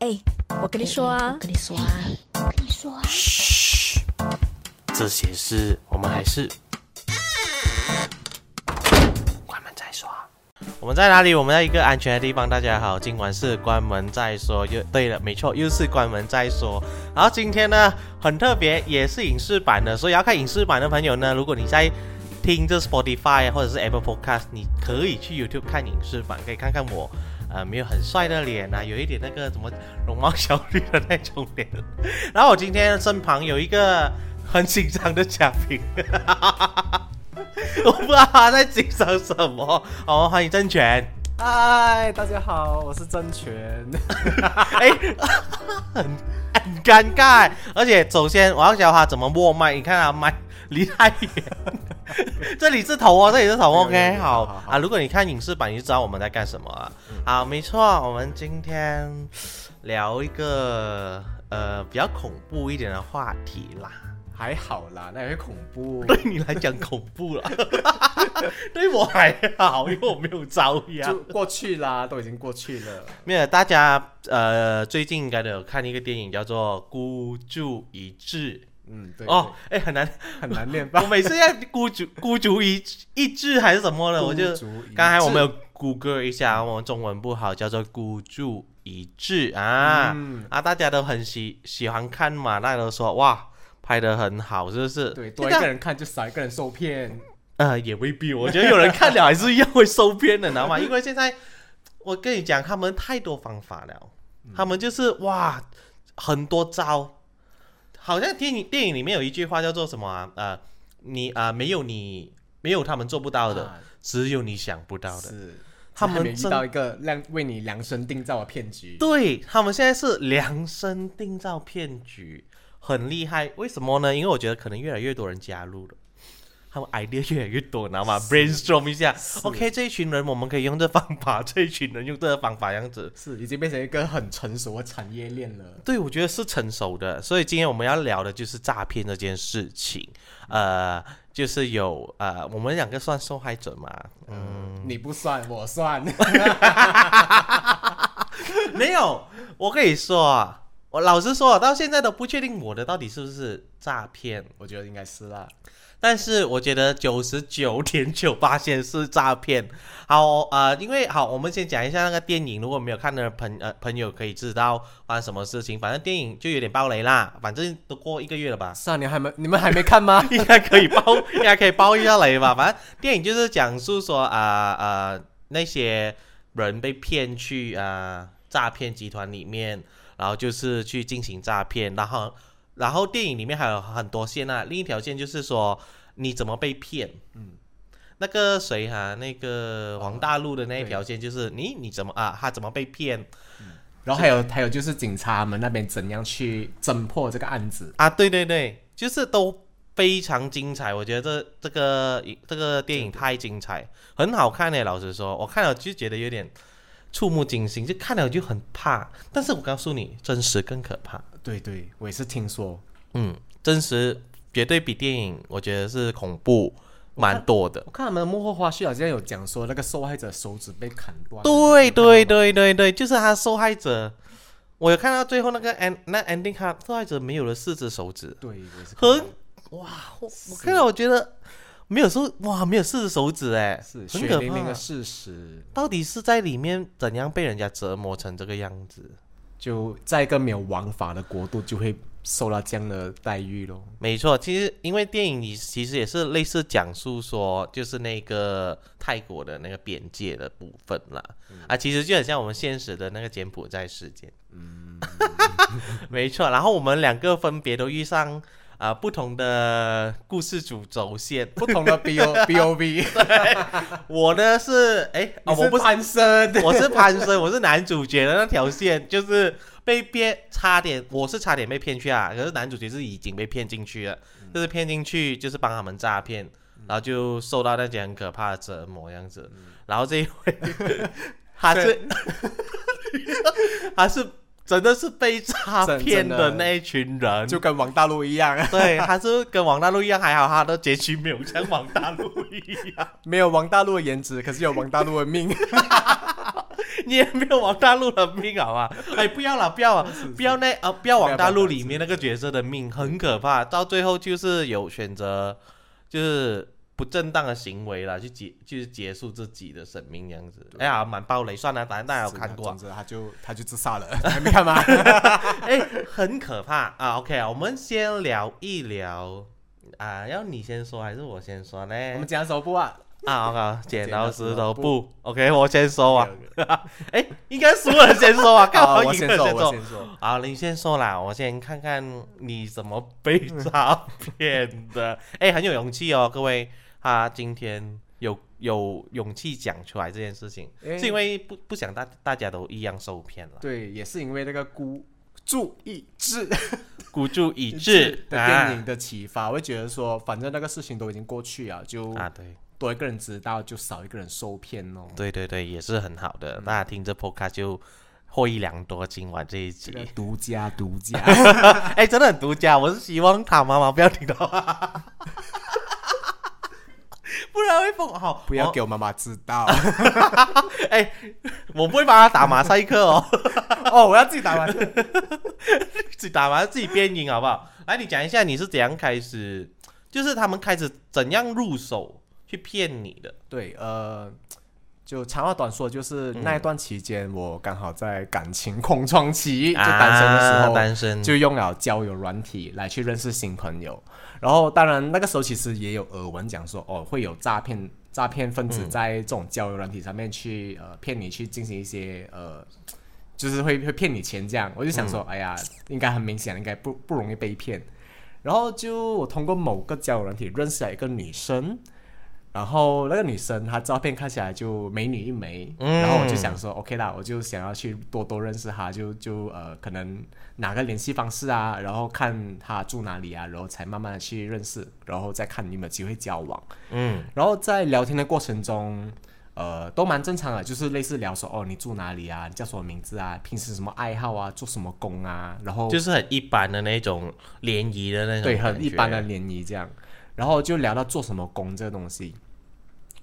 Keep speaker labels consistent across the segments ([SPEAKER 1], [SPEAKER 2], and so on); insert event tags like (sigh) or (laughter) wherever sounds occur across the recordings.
[SPEAKER 1] 哎，我跟你说啊，
[SPEAKER 2] 我跟你说啊，我跟你说啊，
[SPEAKER 3] 嘘，这些事我们还是关门再说。我们在哪里？我们在一个安全的地方。大家好，今晚是关门再说。又对了，没错，又是关门再说。然后今天呢，很特别，也是影视版的。所以要看影视版的朋友呢，如果你在听这 Spotify 或者是 Apple Podcast，你可以去 YouTube 看影视版，可以看看我。呃，没有很帅的脸啊，有一点那个什么容貌焦虑的那种脸。然后我今天身旁有一个很紧张的嘉宾，(laughs) 我不知道他在紧张什么。好，欢迎郑权。
[SPEAKER 4] 嗨，大家好，我是曾权。(laughs)
[SPEAKER 3] 哎，很很尴尬。而且首先我要教他怎么握麦，你看他麦离太远。(laughs) 这里是头哦，(laughs) 这里是头，OK，好啊。如果你看影视版，你就知道我们在干什么了。好，没错，我们今天聊一个呃比较恐怖一点的话题啦。
[SPEAKER 4] 还好啦，那也会恐怖。(laughs)
[SPEAKER 3] 对你来讲恐怖了，对我还好，因为我没有遭遇啊。
[SPEAKER 4] 就过去啦，都已经过去了。
[SPEAKER 3] 没有，大家呃最近应该都有看一个电影叫做《孤注一掷》。
[SPEAKER 4] 嗯，对。
[SPEAKER 3] 哦，哎，很难 (laughs)
[SPEAKER 4] 很难练吧？
[SPEAKER 3] 我每次要孤注孤注一一掷还是什么的，我就刚才我们有谷歌一下，我们中文不好，叫做孤注一掷啊啊！大家都很喜喜欢看嘛，大家都说哇。拍的很好，是不是？
[SPEAKER 4] 对，多一个人看就少一个人受骗。
[SPEAKER 3] 呃，也未必，我觉得有人看了还是一样会受骗的，知道吗？因为现在我跟你讲，他们太多方法了，他们就是哇，很多招。好像电影电影里面有一句话叫做什么啊？呃，你啊，没有你没有他们做不到的，只有你想不到的。
[SPEAKER 4] 是，
[SPEAKER 3] 他们
[SPEAKER 4] 遇到一个量为你量身定造的骗局。
[SPEAKER 3] 对他们现在是量身定造骗局。很厉害，为什么呢？因为我觉得可能越来越多人加入了，他们 idea 越来越多，你知道吗？brainstorm 一下，OK，这一群人我们可以用这方法，这一群人用这个方法，样子
[SPEAKER 4] 是已经变成一个很成熟的产业链了。
[SPEAKER 3] 对，我觉得是成熟的。所以今天我们要聊的就是诈骗这件事情。呃，就是有呃，我们两个算受害者嘛？
[SPEAKER 4] 嗯，你不算，我算。(laughs)
[SPEAKER 3] 没有，我跟你说啊。我老实说，到现在都不确定我的到底是不是诈骗。
[SPEAKER 4] 我觉得应该是啦，
[SPEAKER 3] 但是我觉得九十九点九八线是诈骗。好，呃，因为好，我们先讲一下那个电影。如果没有看的朋呃朋友可以知道发生什么事情。反正电影就有点爆雷啦。反正都过一个月了吧？
[SPEAKER 4] 是啊，你还没你们还没看吗？(laughs)
[SPEAKER 3] 应该可以爆，应该可以爆一下雷吧。反正电影就是讲述说啊呃那些人被骗去啊诈骗集团里面。然后就是去进行诈骗，然后，然后电影里面还有很多线啊。另一条线就是说你怎么被骗，嗯，那个谁哈，那个黄大陆的那一条线就是你你怎么啊，他怎么被骗？
[SPEAKER 4] 然后还有还有就是警察们那边怎样去侦破这个案子
[SPEAKER 3] 啊？对对对，就是都非常精彩。我觉得这这个这个电影太精彩，很好看呢。老实说，我看了就觉得有点。触目惊心，就看了就很怕。但是我告诉你，真实更可怕。
[SPEAKER 4] 对对，我也是听说。
[SPEAKER 3] 嗯，真实绝对比电影，我觉得是恐怖蛮多的。
[SPEAKER 4] 我看他们的幕后花絮，好像有讲说那个受害者手指被砍断。
[SPEAKER 3] 对对对对对，就是他受害者。我有看到最后那个 end 那 ending，他受害者没有了四只手指。
[SPEAKER 4] 对，
[SPEAKER 3] 很哇，我我看到我觉得。没有说哇，没有四只手指哎，
[SPEAKER 4] 是血淋淋的事实。
[SPEAKER 3] 到底是在里面怎样被人家折磨成这个样子？
[SPEAKER 4] 就在一个没有王法的国度，就会受到这样的待遇咯。
[SPEAKER 3] 没错，其实因为电影里其实也是类似讲述说，就是那个泰国的那个边界的部分啦。啊，其实就很像我们现实的那个柬埔寨事件。嗯，(laughs) 没错。然后我们两个分别都遇上。啊，不同的故事主轴线，
[SPEAKER 4] 不同的 B O (laughs) B O V。
[SPEAKER 3] 我呢是哎，
[SPEAKER 4] 我不攀升，
[SPEAKER 3] 我是攀升，我是男主角的那条线，就是被骗，差点，我是差点被骗去啊。可是男主角是已经被骗进去了，就是骗进去，就是帮他们诈骗，然后就受到那些很可怕的折磨样子。然后这一回，(laughs) 他是，(laughs) 他是。真的是被诈骗的那一群人，
[SPEAKER 4] 就跟王大陆一样。(laughs)
[SPEAKER 3] 对，他是跟王大陆一样，还好他的结局没有像王大陆一样，(laughs)
[SPEAKER 4] 没有王大陆的颜值，可是有王大陆的命。(laughs)
[SPEAKER 3] 你也没有王大陆的命好吧？哎，不要了，不要了，不要那呃，不要王大陆里面那个角色的命，很可怕，到最后就是有选择，就是不正当的行为了，去结就是结束自己的生命这样子。哎呀，蛮暴雷，算了，反正大家有看过
[SPEAKER 4] 总。之他就他就自杀了，(laughs) 还没看吗？(laughs)
[SPEAKER 3] 哎，很可怕啊。OK 啊，我们先聊一聊啊，要你先说还是我先说呢？
[SPEAKER 4] 我们讲首部啊，
[SPEAKER 3] 啊，OK，剪刀石头布，OK，我先说啊。(laughs) 哎，应该输了先说啊，刚
[SPEAKER 4] 好
[SPEAKER 3] 好赢了先说。
[SPEAKER 4] 我先说。
[SPEAKER 3] 好，你先说啦，我先看看你怎么被诈骗的。哎，很有勇气哦，各位，他今天有有勇气讲出来这件事情，
[SPEAKER 4] 哎
[SPEAKER 3] 是因为不不想大大家都一样受骗了，
[SPEAKER 4] 对，也是因为那个孤注一掷
[SPEAKER 3] 孤注一掷
[SPEAKER 4] 的电影的启发，我会觉得说，反正那个事情都已经过去了，就
[SPEAKER 3] 啊，对。
[SPEAKER 4] 多一个人知道，就少一个人受骗哦。
[SPEAKER 3] 对对对，也是很好的。大家听这 podcast 就获益良多。今晚这一集
[SPEAKER 4] 这，独家独家，(laughs)
[SPEAKER 3] 哎，真的很独家。我是希望他妈妈不要听到，(laughs) 不然会疯。好，
[SPEAKER 4] 不要给我妈妈知道。
[SPEAKER 3] 哎，我不会帮他打马赛克哦，(laughs)
[SPEAKER 4] 哦，我要自己打完。(laughs)
[SPEAKER 3] 自己打完自己变音好不好？来，你讲一下你是怎样开始，就是他们开始怎样入手去骗你的。
[SPEAKER 4] 对，呃，就长话短说，就是
[SPEAKER 3] 嗯
[SPEAKER 4] 那一段期间，我刚好在感情空窗期，就单身的时
[SPEAKER 3] 啊
[SPEAKER 4] 候，
[SPEAKER 3] 单身
[SPEAKER 4] 就用了交友软体来去认识新朋友。然后，当然那个时候其实也有耳闻讲说，哦，会有诈骗诈骗分子
[SPEAKER 3] 嗯
[SPEAKER 4] 在这种交友软体上面去呃骗你去进行一些呃。就是会会骗你钱这样，我就想说，
[SPEAKER 3] 嗯
[SPEAKER 4] 哎呀，应该很明显，应该不不容易被骗。然后就我通过某个交友软体认识了一个女生，然后那个女生她照片看起来就美女一枚，
[SPEAKER 3] 嗯
[SPEAKER 4] 然后我就想说 OK 啦，我就想要去多多认识她，就就呃可能拿个联系方式啊，然后看她住哪里啊，然后才慢慢的去认识，然后再看你有没有机会交往。
[SPEAKER 3] 嗯，
[SPEAKER 4] 然后在聊天的过程中，呃，都蛮正常的，就是类似聊说哦，你住哪里啊？你叫什么名字啊？平时什么爱好啊？做什么工啊？然后
[SPEAKER 3] 就是很一般的那种联谊的那种，
[SPEAKER 4] 对，很一般的。联谊这样，然后就聊到做什么工这个东西，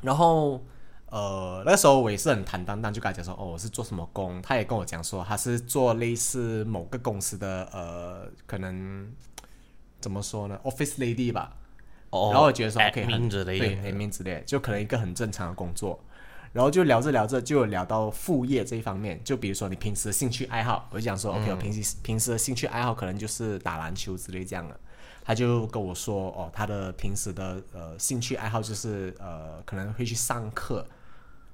[SPEAKER 4] 然后呃那时候我也是很坦荡荡，就跟他讲说哦我是做什么工，他也跟我讲说他是做类似某个公司的呃可能怎么说呢，office lady 吧，
[SPEAKER 3] 哦，
[SPEAKER 4] 然后我觉得说 OK 很对
[SPEAKER 3] 的
[SPEAKER 4] ，admin 之类的，就可能一个很正常的工作。然后就聊着聊着，就有聊到副业这一方面，就比如说你平时的兴趣爱好，我就讲说、OK，我平时平时的兴趣爱好可能就是打篮球之类这样的。他就跟我说，哦，他的平时的呃兴趣爱好就是呃可能会去上课，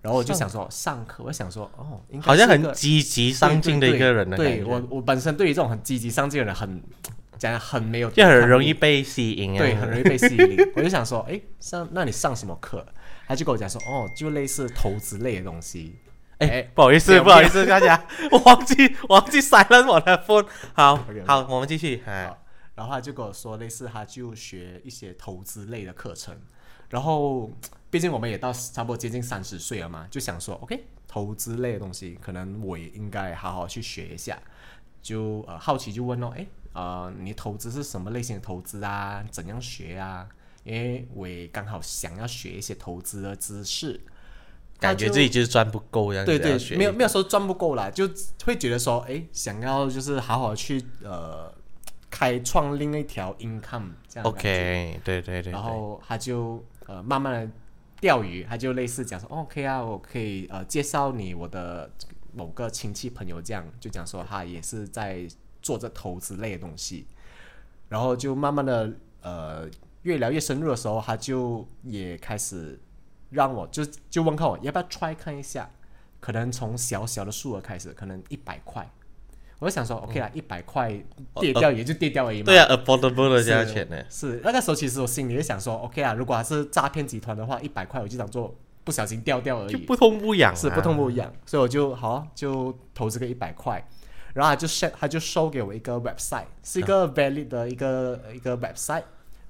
[SPEAKER 4] 然后我就想说上课，我想说哦，应该
[SPEAKER 3] 好像很积极上进的一个人的感觉，
[SPEAKER 4] 对我我本身对于这种很积极上进的人很讲很没有
[SPEAKER 3] 就很容易被吸引啊。
[SPEAKER 4] 对，很容易被吸引。我就想说，哎，上那你上什么课？他就跟我讲说，哦，就类似投资类的东西。
[SPEAKER 3] 哎，不好意思，
[SPEAKER 4] 不
[SPEAKER 3] 好意思，大家，(laughs) 我忘记忘记 silent 我的 phone。好 (laughs) 好，我们继续。
[SPEAKER 4] 然后他就跟我说，类似他就学一些投资类的课程。然后，毕竟我们也到差不多接近三十岁了嘛，就想说，OK，投资类的东西，可能我也应该好好去学一下。就呃好奇就问哦，哎，呃，你投资是什么类型的投资啊？怎样学啊？因为我也刚好想要学一些投资的知识，
[SPEAKER 3] 感觉自己就是赚不够这样子。
[SPEAKER 4] 对对，没有没有说赚不够啦，就会觉得说，哎，想要就是好好去呃开创另一条 income 这样。
[SPEAKER 3] OK，对对对。
[SPEAKER 4] 然后他就呃慢慢的钓鱼，他就类似讲说、哦、，OK 啊，我可以呃介绍你我的某个亲戚朋友，这样就讲说他也是在做这投资类的东西，然后就慢慢的呃越聊越深入的时候，他就也开始让我就就问看我要不要 try 看一下，可能从小小的数额开始，可能一百块。我就想说，OK 啦，一百块跌掉也就跌掉而已嘛。
[SPEAKER 3] 对啊，affordable 的价钱呢？
[SPEAKER 4] 是那个时候，其实我心里就想说，OK 啦，如果他是诈骗集团的话，一百块我就当做不小心掉掉而已，
[SPEAKER 3] 就不痛不痒啊。
[SPEAKER 4] 是不痛不痒，所以我就好啊就投资个一百块，然后他就 set 他就收给我一个 website，是一个 valid 的一个、一个 website，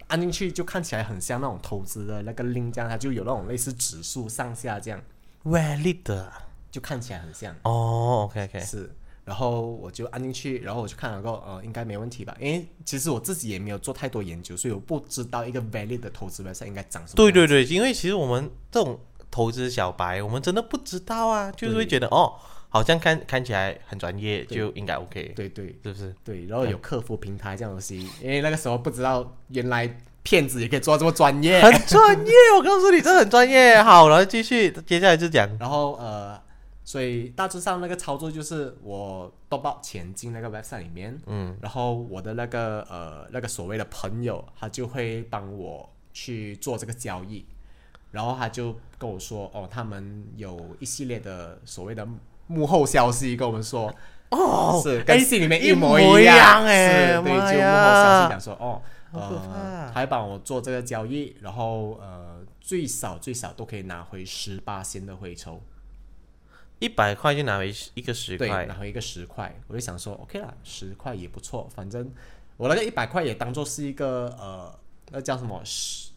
[SPEAKER 4] 按进去就看起来很像那种投资的那个 link，这样它就有那种类似指数上下这样
[SPEAKER 3] ，valid 的
[SPEAKER 4] 就看起来很像。
[SPEAKER 3] 哦，OK OK。
[SPEAKER 4] 是，然后我就按进去，然后我就看了个，呃，应该没问题吧？因为其实我自己也没有做太多研究，所以我不知道一个 valid 的投资 website 应该长什么。
[SPEAKER 3] 对对，对，因为其实我们这种投资小白，我们真的不知道啊，就是会觉得哦，好像看看起来很专业，就应该 OK，
[SPEAKER 4] 对对
[SPEAKER 3] 是不是？
[SPEAKER 4] 对，然后有客服平台这样东西，因为那个时候不知道原来骗子也可以做到这么专业。
[SPEAKER 3] 很专业，我告诉你，这很专业。好，然后继续，接下来就讲，
[SPEAKER 4] 然后呃，所以大致上那个操作就是我多报钱进那个 website 里面，
[SPEAKER 3] 嗯，
[SPEAKER 4] 然后我的那个呃那个所谓的朋友，他就会帮我去做这个交易，然后他就跟我说，哦，他们有一系列的所谓的幕后消息跟我们说，
[SPEAKER 3] 哦
[SPEAKER 4] 是跟戏里面
[SPEAKER 3] 一
[SPEAKER 4] 模
[SPEAKER 3] 模一
[SPEAKER 4] 样，
[SPEAKER 3] 样哎
[SPEAKER 4] 是对，就幕后消息讲说，哦，呃，还帮我做这个交易，然后呃最少最少都可以拿回十八仙的回抽。
[SPEAKER 3] 一百块就拿回一个十，块。
[SPEAKER 4] 拿回一个十块，我就想说，OK 啦，十块也不错，反正我那个一百块也当做是一个呃，那叫什么试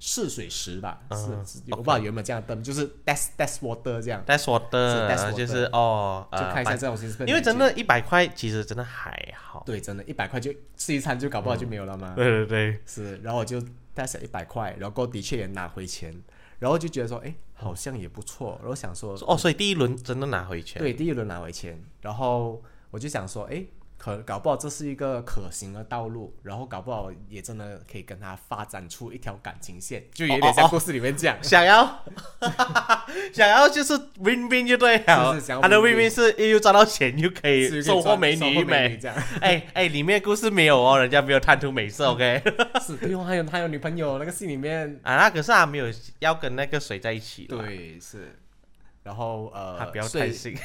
[SPEAKER 4] 试水石吧，
[SPEAKER 3] 嗯。
[SPEAKER 4] 是、是我不知道有没有这样的灯，就是 test test water 这样
[SPEAKER 3] ，That's
[SPEAKER 4] that's what
[SPEAKER 3] 就是哦，
[SPEAKER 4] 就看一下这种东西是不是
[SPEAKER 3] 因为真
[SPEAKER 4] 的
[SPEAKER 3] 的，一百块其实真的还好。
[SPEAKER 4] 对，真的，一百块就吃一餐就搞不好就没有了吗？
[SPEAKER 3] 对对对，
[SPEAKER 4] 是，然后我就 test 一百块，然后的确也拿回钱，然后就觉得说，哎，好像也不错，然后想说，
[SPEAKER 3] 哦，所以第一轮真的拿回钱。
[SPEAKER 4] 对，第一轮拿回钱，然后我就想说，哎，可搞不好这是一个可行的道路，然后搞不好也真的可以跟他发展出一条感情线，就有点像故事里面讲。
[SPEAKER 3] 想要，(laughs) 想要就是 win win 就对了。
[SPEAKER 4] 是是
[SPEAKER 3] 他的
[SPEAKER 4] win
[SPEAKER 3] win 是又赚到钱，又可以收获美女美
[SPEAKER 4] 女。这样，(laughs)
[SPEAKER 3] 哎哎，里面故事没有哦，人家没有贪图美色，(laughs) OK？
[SPEAKER 4] 是，对哦，还有他有女朋友，那个戏里面，
[SPEAKER 3] 啊，那可是他没有要跟那个谁在一起，
[SPEAKER 4] 对，是，然后
[SPEAKER 3] 他
[SPEAKER 4] 呃，
[SPEAKER 3] 不要贪心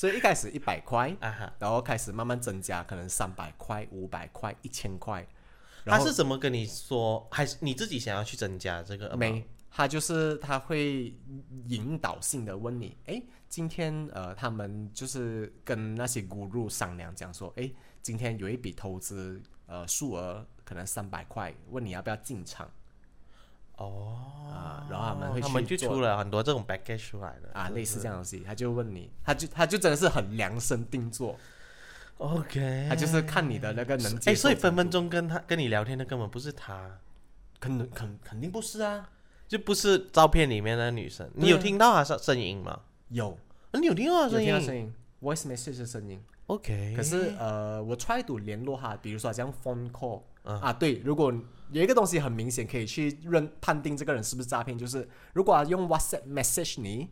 [SPEAKER 4] 所以一开始一百块，
[SPEAKER 3] 啊哈。
[SPEAKER 4] 然后开始慢慢增加，可能三百块、五百块、一千块，
[SPEAKER 3] 他是怎么跟你说？还是你自己想要去增加这个
[SPEAKER 4] 没，他就是他会引导性的问你，哎，今天呃，他们就是跟那些 guru 商量，讲说，哎，今天有一笔投资，呃，数额可能三百块，问你要不要进场
[SPEAKER 3] 哦。
[SPEAKER 4] 啊、然后他们会
[SPEAKER 3] 他们就出了很多这种 package 出来的
[SPEAKER 4] 啊，类似这样东西，他就问你，他就他就真的是很量身定做
[SPEAKER 3] ，OK，
[SPEAKER 4] 他就是看你的那个能接
[SPEAKER 3] 哎，所以分分钟跟他跟你聊天的根本不是他，
[SPEAKER 4] 肯定肯肯定不是啊，
[SPEAKER 3] 就不是照片里面的女生。你有听到她声声音吗？
[SPEAKER 4] 有。
[SPEAKER 3] 啊你有听到她声音？
[SPEAKER 4] 听到声音，voice message 的声音。
[SPEAKER 3] ？OK，
[SPEAKER 4] 可是呃，我 try to 联络哈，比如说像 phone call、
[SPEAKER 3] 嗯。
[SPEAKER 4] 啊，对，如果有一个东西很明显可以去认判定这个人是不是诈骗，就是如果用 WhatsApp message 你，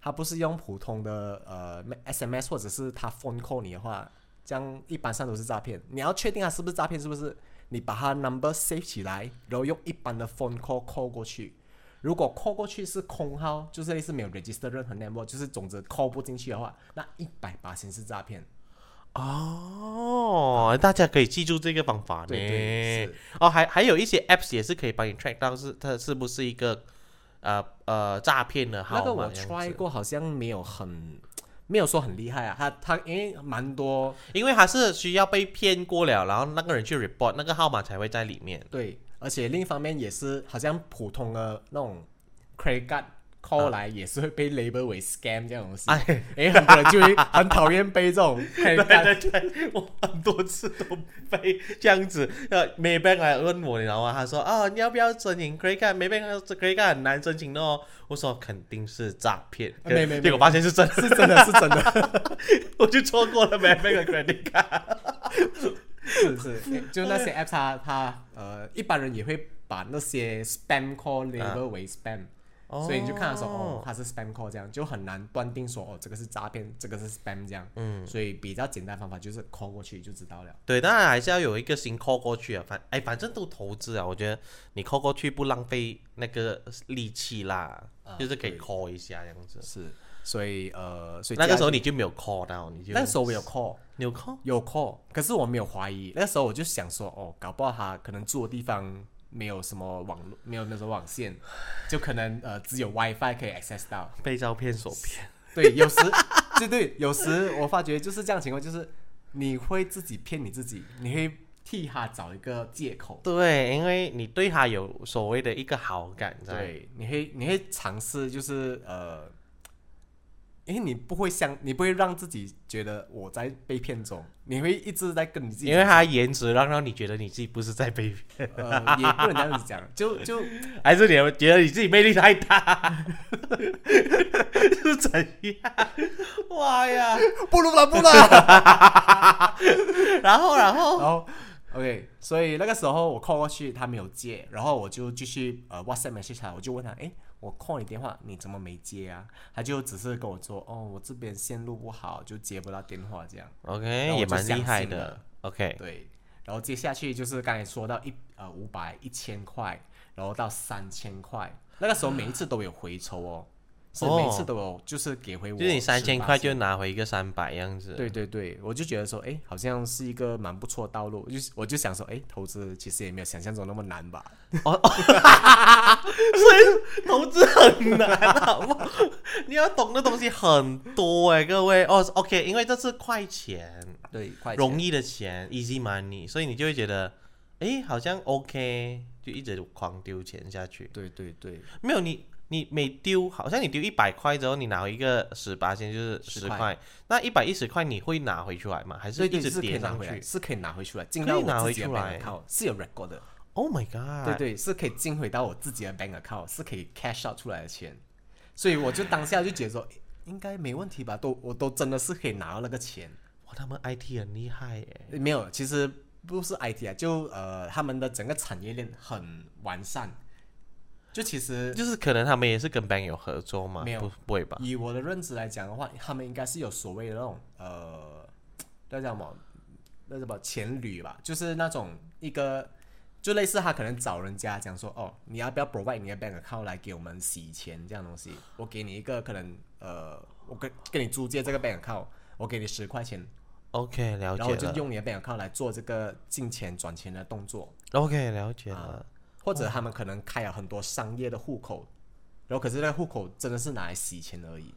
[SPEAKER 4] 他不是用普通的呃 SMS 或者是他 phone call 你的话，这样一般上都是诈骗。你要确定他是不是诈骗，是不是？你把他 number save 起来，然后用一般的 phone call call 过去。如果 call 过去是空号，就是类似没有 register 任何 number，就是总之 call 不进去的话，那一百八先是诈骗。
[SPEAKER 3] 哦，大家可以记住这个方法呢。
[SPEAKER 4] 对对是。
[SPEAKER 3] 哦，还还有一些 apps 也是可以帮你 track 到是它是不是一个呃呃诈骗的号码。
[SPEAKER 4] 那个我
[SPEAKER 3] 这样
[SPEAKER 4] try，过，好像没有很 (tsk) 没有说很厉害啊。他他因为蛮多
[SPEAKER 3] 因为它是需要被骗过了，然后那个人去 report 那个号码才会在里面。
[SPEAKER 4] 对，而且另一方面也是好像普通的那种 credit card call 来也是会被 label 为 scam 这样东西。
[SPEAKER 3] 啊哎，
[SPEAKER 4] 很多人就会很讨厌被这种 (laughs)
[SPEAKER 3] 对。对对，我很多次都被这样子，呃，Maybank 来问我，你知道吗？他说啊，你要不要申请 credit card？Maybank credit card 很难申请的哦。我说肯定是诈骗，
[SPEAKER 4] 没没没
[SPEAKER 3] 结果发现是真的，
[SPEAKER 4] 是真的是真的，(laughs)
[SPEAKER 3] 我就错过了 Maybank 的 credit card。
[SPEAKER 4] 是 (laughs) 是，诶就那些 app 它它呃一般人也会把那些 spam call label 为 spam，、所以你就看到说哦，它是 spam call 这样，就很难断定说哦这个是诈骗，这个是 spam 这样。嗯，所以比较简单的方法就是 call 过去就知道了。
[SPEAKER 3] 对，当然还是要有一个心 call 过去啊，反哎，反正都投资啊，我觉得你 call 过去不浪费那个力气啦，就是可以 call 一下这样子。
[SPEAKER 4] 是，所以呃，所以
[SPEAKER 3] 那个时候你就没有 call 到，你就
[SPEAKER 4] 二那时候我有 call
[SPEAKER 3] 你有 call
[SPEAKER 4] 有 call，可是我没有怀疑。那时候我就想说哦，搞不好他可能住的地方没有什么网络，没有那种网线，(sighs) 就可能呃只有 WiFi 可以 access 到。
[SPEAKER 3] 被照片所骗。
[SPEAKER 4] 对，有时对 (laughs) 对，有时我发觉就是这样情况，就是你会自己骗你自己，你会替他找一个借口。
[SPEAKER 3] 对，因为你对他有所谓的一个好感。
[SPEAKER 4] 对，你会你会尝试就是呃因为你不会相，你不会让自己觉得我在被骗中，你会一直在跟你自己
[SPEAKER 3] 因为他颜值让让你觉得你自己不是在被骗，(laughs)
[SPEAKER 4] 呃，也不能这样子讲，就就 (laughs)
[SPEAKER 3] 还是你觉得你自己魅力太大，(laughs) 是怎样？哇呀！
[SPEAKER 4] 不如了，不了。
[SPEAKER 3] 然后然后
[SPEAKER 4] 然后 OK，所以那个时候我 call 过去，他没有接，然后我就继续呃 WhatsApp message 他，我就问他，诶，我 call 你电话，你怎么没接啊？他就只是跟我说，哦，我这边线路不好，就接不到电话这样。
[SPEAKER 3] OK 也蛮厉害的。OK，
[SPEAKER 4] 对，然后接下去就是刚才说到一呃五百、一千块，然后到三千块，那个时候每一次都有回抽哦，是每次都有就是给回我，
[SPEAKER 3] 就是你三千块就。拿回一个三百样子。
[SPEAKER 4] 对对对，我就觉得说，哎，好像是一个蛮不错的道路。就是我就想说，哎，投资其实也没有想象中那么难吧？
[SPEAKER 3] 哦 (laughs) 所以投资很难，好不好？(laughs) 你要懂的东西很多哎，各位哦。OK，因为这是快钱，
[SPEAKER 4] 对，快易。
[SPEAKER 3] 容易的钱，easy money，所以你就会觉得，哎，好像 OK，就一直狂丢钱下去。
[SPEAKER 4] 对对对，
[SPEAKER 3] 没有你，你每丢，好像你丢一百块之后，你拿回一个十八千，就是十
[SPEAKER 4] 块
[SPEAKER 3] 块。那一百一十块你会拿回出来吗？还是一直
[SPEAKER 4] 是可以拿回来，
[SPEAKER 3] 叠上去
[SPEAKER 4] 是可以拿回出来，进到我自己的 bank
[SPEAKER 3] 来
[SPEAKER 4] account 是有 record 的。
[SPEAKER 3] ？Oh my god！
[SPEAKER 4] 对对，是可以进回到我自己的 bank account，是可以 cash out 出来的钱，所以我就当下就觉得说，应该没问题吧，都我都真的是可以拿到那个钱。
[SPEAKER 3] 哇，他们 IT 很厉害耶。
[SPEAKER 4] 没有，其实不是 IT 啊，就呃他们的整个产业链很完善，就其实
[SPEAKER 3] 就是可能他们也是跟 bank 有合作嘛？
[SPEAKER 4] 没有
[SPEAKER 3] 不不会吧？
[SPEAKER 4] 以我的认知来讲的话，他们应该是有所谓的那种呃，(tsk) 那叫什么？那什么前旅吧？就是那种一个，就类似他可能找人家讲说，哦，你要不要 provide 你的 bank account 来给我们洗钱这样东西？我给你一个可能呃，我跟跟你租借这个 bank account，我给你十块钱
[SPEAKER 3] ，OK，了解
[SPEAKER 4] 然后我就。用你的 bank account 来做这个进钱转钱的动作。
[SPEAKER 3] OK，了解了。
[SPEAKER 4] 或者他们可能开了很多商业的户口，然后可是那个户口真的是拿来洗钱而已。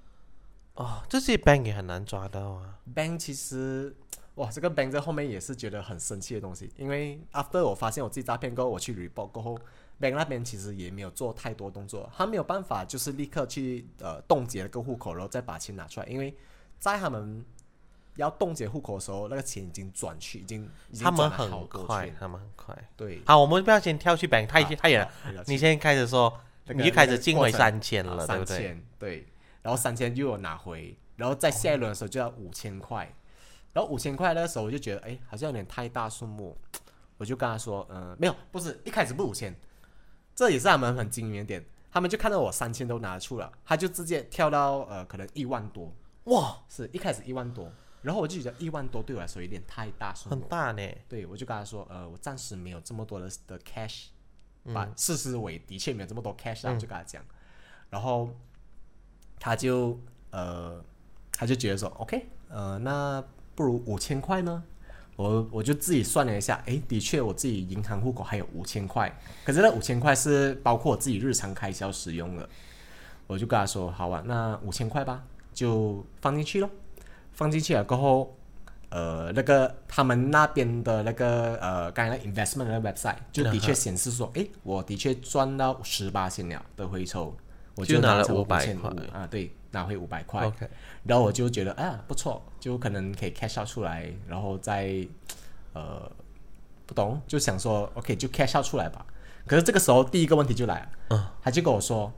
[SPEAKER 3] 哦，这些 bank 也很难抓到啊。
[SPEAKER 4] bank 其实，哇，这个 bank 在后面也是觉得很生气的东西，因为 after 我发现我自己诈骗过后，我去 report 过后，bank 那边其实也没有做太多动作，他没有办法就是立刻去呃冻结那个户口，然后再把钱拿出来，因为在他们要冻结户口的时候，那个钱已经转去，已经已经
[SPEAKER 3] 他们很
[SPEAKER 4] 多
[SPEAKER 3] 快，他们很快。
[SPEAKER 4] 对，
[SPEAKER 3] 好，我们不要先跳去 bank 太远了。你先开始说，你就开始进回三千了，对不对？
[SPEAKER 4] 千对，然后三千又有拿回，然后在下一轮的时候就要五千块，然后五千块那个时候我就觉得，哎，好像有点太大数目，我就跟他说，嗯、没有，不是一开始不五千，这也是他们很精明的点，他们就看到我三千都拿出了，他就直接跳到呃可能一万多，
[SPEAKER 3] 哇，
[SPEAKER 4] 是一开始一万多，然后我就觉得一万多对我来说有点太大数目
[SPEAKER 3] 很，大呢。
[SPEAKER 4] 对我就跟他说，呃，我暂时没有这么多的的 cash，把事实为的确没有这么多 cash 啊，我就跟他讲，然后他就呃，他就觉得说，OK，呃，那不如五千块呢？我我就自己算了一下，诶，的确我自己银行户口还有五千块，可是那五千块是包括我自己日常开销使用的，我就跟他说，好啊，那五千块吧，就放进去咯。放进去了过后，呃，那个他们那边的那个呃，刚才那 investment 的 website 就的确显示说，诶，我的确赚到十八千了的回抽，我
[SPEAKER 3] 就拿了
[SPEAKER 4] 拿成
[SPEAKER 3] 500
[SPEAKER 4] 5500
[SPEAKER 3] 块
[SPEAKER 4] 啊，对，拿回五百块。
[SPEAKER 3] OK，
[SPEAKER 4] 然后我就觉得，啊，不错，就可能可以 cash out 出来，然后再呃，不懂，就想说，OK，就 cash out 出来吧。可是这个时候第一个问题就来了，
[SPEAKER 3] 嗯，
[SPEAKER 4] 他就跟我说，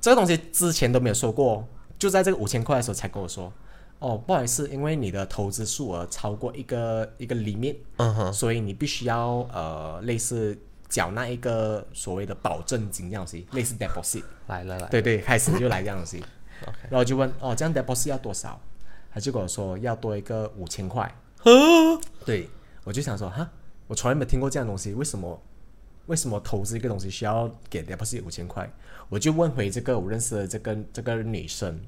[SPEAKER 4] 这个东西之前都没有说过哦，就在这个五千块的时候才跟我说，哦，不好意思，因为你的投资数额超过一个一个 limit，
[SPEAKER 3] 嗯哼，
[SPEAKER 4] 所以你必须要呃类似缴纳一个所谓的保证金这样东西，类似 deposit。
[SPEAKER 3] 来了来了。
[SPEAKER 4] 对对，开始就来这样东西。(laughs)
[SPEAKER 3] OK
[SPEAKER 4] 然后我就问哦，这样 deposit 要多少？他就跟我说要多一个五千块。对，我就想说哈，我从来没听过这样东西，为什么？为什么投资一个东西需要给 deposit 五千块？我就问回这个我认识的这个这个女生，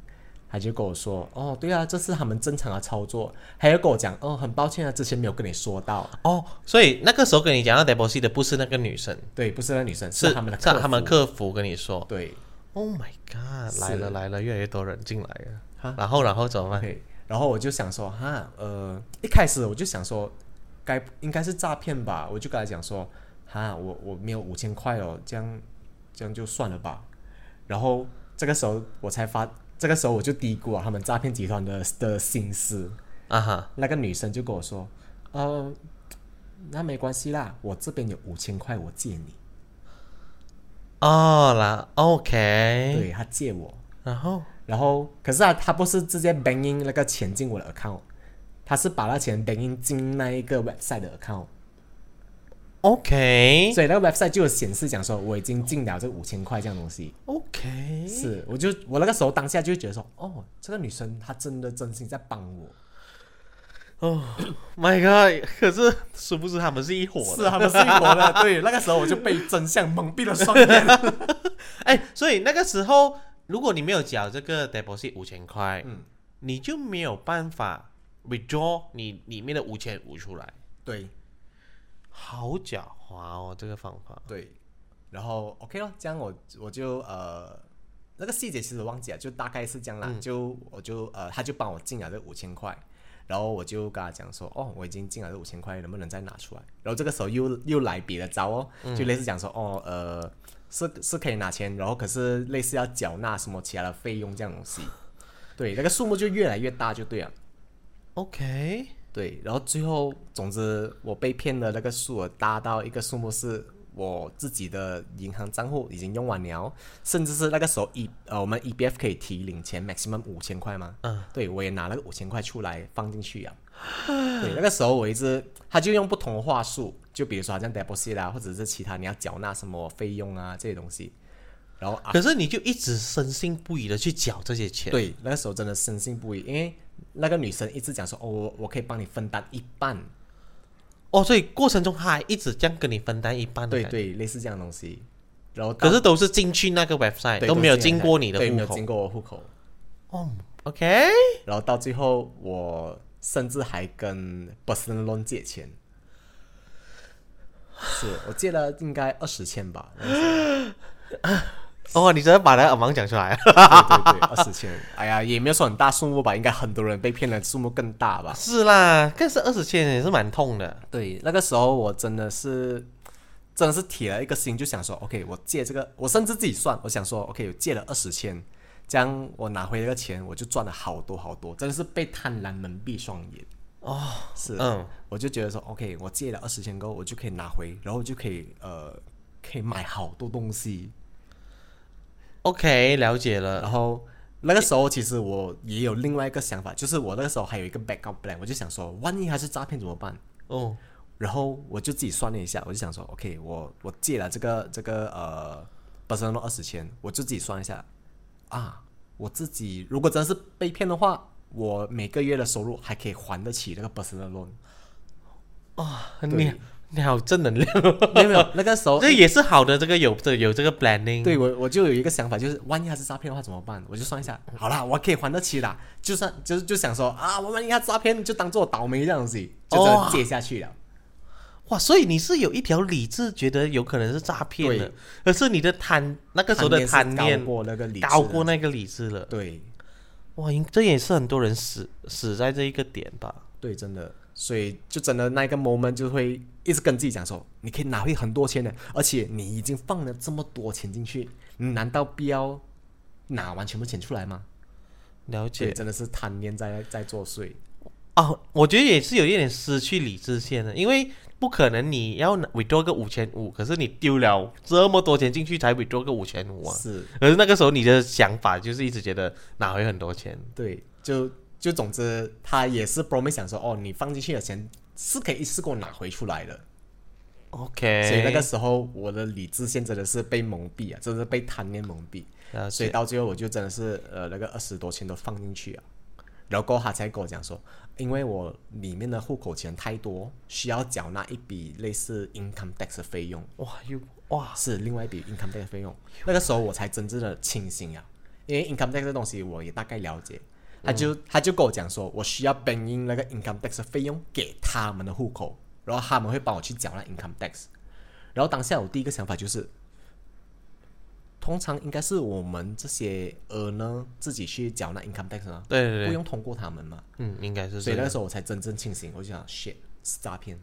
[SPEAKER 4] 她就跟我说，哦，对啊，这是他们正常的操作。还要跟我讲，哦，很抱歉啊，之前没有跟你说到。
[SPEAKER 3] 哦，所以那个时候跟你讲到 deposit 的不是那个女生，
[SPEAKER 4] 对，不是那女生，
[SPEAKER 3] 是
[SPEAKER 4] 他们的
[SPEAKER 3] 是他们
[SPEAKER 4] 服
[SPEAKER 3] 客服跟你说。
[SPEAKER 4] 对。
[SPEAKER 3] Oh my god！来了来了，越来越多人进来
[SPEAKER 4] 哈
[SPEAKER 3] 了。然后然后怎么办
[SPEAKER 4] 然后我就想说，哈，呃，一开始我就想说，该应该是诈骗吧，我就跟他讲说，哈，我我没有五千块哦，这样这样就算了吧。然后这个时候我才发这个时候我就低估了他们诈骗集团的的心思。
[SPEAKER 3] 啊哈，
[SPEAKER 4] 那个女生就跟我说：“呃，那没关系啦，我这边有五千块，我借你。
[SPEAKER 3] 哦啦，OK，
[SPEAKER 4] 对他借我，
[SPEAKER 3] 然后？
[SPEAKER 4] 然后可是啊，他不是直接 bank in 那个钱进我的 account，他是把那钱 bank in 进那一个 website 的 account，
[SPEAKER 3] OK
[SPEAKER 4] 所以那个 website 就有显示讲说我已经进了这五千块这样东西。
[SPEAKER 3] OK，
[SPEAKER 4] 是，我就我那个时候当下就觉得说，哦，这个女生她真的真心在帮我。
[SPEAKER 3] 哦，My God！可是殊不知他们是一伙的。
[SPEAKER 4] 是啊，他们是一伙的。(laughs) 对，那个时候我就被真相蒙蔽了双眼。(laughs)
[SPEAKER 3] 哎，所以那个时候，如果你没有缴这个 deposit 五千块，
[SPEAKER 4] 嗯
[SPEAKER 3] 你就没有办法 withdraw 你里面的五千五出来。
[SPEAKER 4] 对
[SPEAKER 3] 好狡猾哦，这个方法。
[SPEAKER 4] 对，然后 OK 咯，这样我我就呃那个细节其实忘记了，就大概是这样啦。就我就呃他就帮我进了这五千块。然后我就跟他讲说，哦，我已经进了这五千块，能不能再拿出来？然后这个时候又又来别的招哦，就类似讲说，哦，呃，是是可以拿钱，然后可是类似要缴纳什么其他的费用这样东西，对，那个数目就越来越大，就对了。
[SPEAKER 3] OK，
[SPEAKER 4] 对，然后最后，总之我被骗的那个数额大到一个数目是我自己的银行账户已经用完了，甚至是那个时候 E 呃我们 EBF 可以提领钱 maximum 五千块吗？
[SPEAKER 3] 嗯，
[SPEAKER 4] 对我也拿了个五千块出来放进去啊。对，那个时候我一直他就用不同的话术，就比如说好像 deposit 啊，或者是其他你要缴纳什么费用啊这些东西，然后啊
[SPEAKER 3] 可是你就一直深信不疑的去缴这些钱。，
[SPEAKER 4] 对，那个时候真的深信不疑，因为那个女生一直讲说，哦，我我可以帮你分担一半，
[SPEAKER 3] 哦，所以过程中他还一直这样跟你分担一半。
[SPEAKER 4] 对对，类似这样的东西。然后
[SPEAKER 3] 可是都是进去那个 website，都没有经过你的
[SPEAKER 4] 对，没有经。过我户口。
[SPEAKER 3] 哦，OK，
[SPEAKER 4] 然后到最后，我甚至还跟 personal loan 借钱，是我借了应该二十千吧，(laughs)
[SPEAKER 3] 哦，你真的把那个 amount 讲出来。(laughs)
[SPEAKER 4] 对对对，二十千。(laughs) 哎呀，也没有说很大数目吧，应该很多人被骗的数目更大吧。
[SPEAKER 3] 是啦，但是二十千也是蛮痛的。
[SPEAKER 4] 对，那个时候我真的是，真的是铁了一个心，就想说，OK，我借这个，我甚至自己算，我想说，OK，我借了二十千，这样我拿回这个钱，我就赚了好多好多，真的是被贪婪蒙蔽双眼。哦，是，
[SPEAKER 3] 嗯，
[SPEAKER 4] 我就觉得说，OK，我借了二十千够，我就可以拿回，然后就可以呃，可以买好多东西。
[SPEAKER 3] OK，了解了。
[SPEAKER 4] 然后那个时候其实我也有另外一个想法，就是我那个时候还有一个 backup plan，我就想说，万一还是诈骗怎么办？
[SPEAKER 3] 哦，
[SPEAKER 4] 然后我就自己算了一下，我就想说，OK，我我借了这个这个呃 personal 二十千，我就自己算一下啊，我自己如果真的是被骗的话，我每个月的收入还可以还得起那个 personal loan。
[SPEAKER 3] 你你好正能量，(laughs)
[SPEAKER 4] 没有没有，那个时候 (laughs)
[SPEAKER 3] 这也是好的。这个有这有这个 planning。
[SPEAKER 4] 对我我就有一个想法，就是万一他是诈骗的话怎么办？我就算一下，好啦，我可以还得起啦。就算就是就想说啊，我万一他诈骗，就当做我倒霉这样子，就真的借下去了。
[SPEAKER 3] 哇，所以你是有一条理智，觉得有可能是诈骗的
[SPEAKER 4] 对，
[SPEAKER 3] 可是你的贪那个时候的贪念
[SPEAKER 4] 高过那个理智
[SPEAKER 3] 高过那个理智了。
[SPEAKER 4] 对
[SPEAKER 3] 哇，应这也是很多人死死在这一个点吧？
[SPEAKER 4] 对，真的，所以就真的那个 moment 就会一直跟自己讲说，你可以拿回很多钱的，而且你已经放了这么多钱进去，你难道不要拿完全部钱出来吗？
[SPEAKER 3] 了，解
[SPEAKER 4] 真的是贪念在在作祟。
[SPEAKER 3] 哦，我觉得也是有一点失去理智线的，因为不可能你要 withdraw 个五千五，可是你丢了这么多钱进去才 withdraw 个五千五啊。
[SPEAKER 4] 是，
[SPEAKER 3] 可是那个时候你的想法就是一直觉得拿回很多钱。
[SPEAKER 4] 对，就就总之，他也是 promise 想说，哦，你放进去的钱是可以一次给我拿回出来的。
[SPEAKER 3] OK，
[SPEAKER 4] 所以那个时候我的理智线真的是被蒙蔽啊，真的是被贪念蒙蔽。所以到最后我就真的是呃那个二十多千都放进去啊，然后他才跟我讲说，因为我里面的户口钱太多，需要缴纳一笔类似 income tax 的费用，
[SPEAKER 3] 哇又哇
[SPEAKER 4] 是另外一笔 income tax 的费用。那个时候我才真正的清醒啊，因为 income tax 的东西我也大概了解。他就他就跟我讲说，我需要 bank in 那个 income tax 的费用给他们的户口，然后他们会帮我去缴那 income tax。然后当下我第一个想法就是，通常应该是我们这些呃呢自己去缴纳 income tax 啊，
[SPEAKER 3] 对对对，
[SPEAKER 4] 不用通过他们嘛。
[SPEAKER 3] 嗯，应该是
[SPEAKER 4] 所以那时候我才真正清醒，我就想 shit 是诈骗。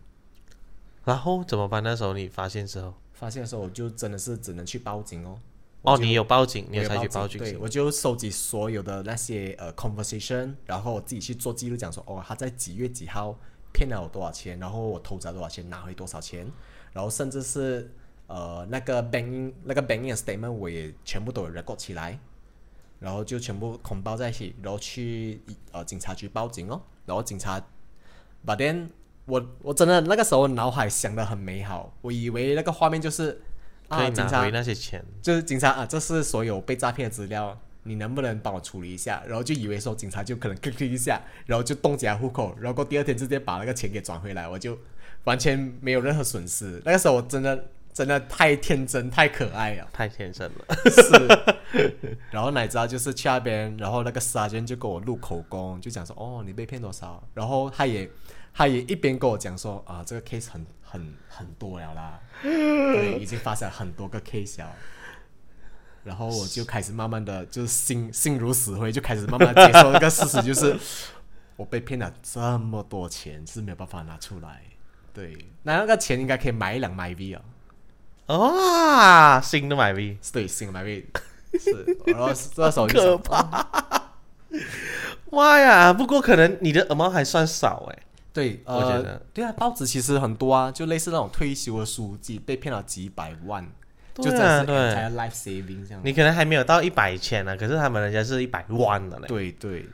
[SPEAKER 3] 然后怎么办？那时候你发现之后，
[SPEAKER 4] 发现的时候我就真的是只能去报警哦。
[SPEAKER 3] 哦，你有报警，你有采取
[SPEAKER 4] 报
[SPEAKER 3] 警对
[SPEAKER 4] 我就收集所有的那些呃 conversation，然后我自己去做记录，讲说哦，他在几月几号骗了我多少钱，然后我偷走多少钱，拿回多少钱，然后甚至是呃那个 banking 那个 banking statement 我也全部都有 record 起来，然后就全部捆包在一起，然后去呃警察局报警哦，然后警察，but then 我我真的那个时候脑海想的很美好，我以为那个画面就是
[SPEAKER 3] 可
[SPEAKER 4] 啊警察
[SPEAKER 3] 以拿回那些钱。
[SPEAKER 4] 就是警察啊，这是所有被诈骗的资料，你能不能帮我处理一下？然后就以为说警察就可能 click 一下，然后就冻结户口，然后第二天直接把那个钱给转回来，我就完全没有任何损失。那个时候我真的真的太天真太可爱了，
[SPEAKER 3] 太天真了，
[SPEAKER 4] 是。然后哪知道就是去那边，然后那个 sergeant 就跟我录口供，就讲说哦你被骗多少，然后他也他也一边跟我讲说啊这个 case 很很很多了啦，对，已经发生了很多个 case 了。然后我就开始慢慢的，就是心心如死灰，就开始慢慢接受一个事实，就是我被骗了这么多钱是没有办法拿出来。对，那那个钱应该可以买一辆 MyV 啊，
[SPEAKER 3] 哇，新的买 V，
[SPEAKER 4] 对，新的 MyV 是。然后这时候就 (laughs)
[SPEAKER 3] 可怕。妈呀！不过可能你的 amount 还算少哎。
[SPEAKER 4] 对，
[SPEAKER 3] 我觉
[SPEAKER 4] 呃
[SPEAKER 3] 得，
[SPEAKER 4] 对啊，报纸其实很多啊，就类似那种退休的书记被骗了几百万，就
[SPEAKER 3] 对
[SPEAKER 4] 真的是
[SPEAKER 3] 啊对
[SPEAKER 4] entire life saving 这样。
[SPEAKER 3] 你可能还没有到一百千呢，可是他们人家是一百万的嘞。
[SPEAKER 4] 对对，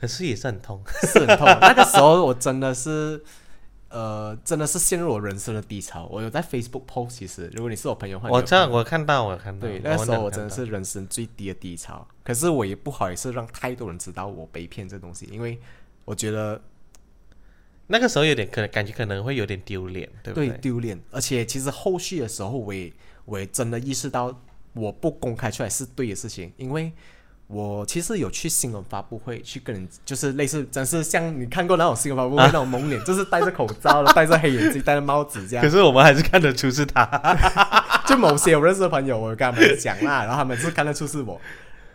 [SPEAKER 3] 可是也是很痛。
[SPEAKER 4] 是很痛。(laughs) 那个时候我真的是，呃，真的是陷入我人生的低潮。我有在 Facebook post，其实如果你是我朋友的话，
[SPEAKER 3] 我这我看到，我看到。
[SPEAKER 4] 对，那个时候我真的是人生最低的低潮。可是我也不好意思让太多人知道我被骗这东西，因为我觉得
[SPEAKER 3] 那个时候有点可能感觉可能会有点丢脸，对不
[SPEAKER 4] 对
[SPEAKER 3] 对？
[SPEAKER 4] 丢脸。而且其实后续的时候，我也我也真的意识到，我不公开出来是对的事情，因为。我其实有去新闻发布会去跟人，就是类似，真是像你看过那种新闻发布会、那种蒙脸，就是戴着口罩了，戴着黑眼镜，戴着帽子这样 (laughs)
[SPEAKER 3] 可。是我们还是看得出是他。(laughs)
[SPEAKER 4] 就某些我认识的朋友，我跟他们讲啦，然后他们是看得出是我，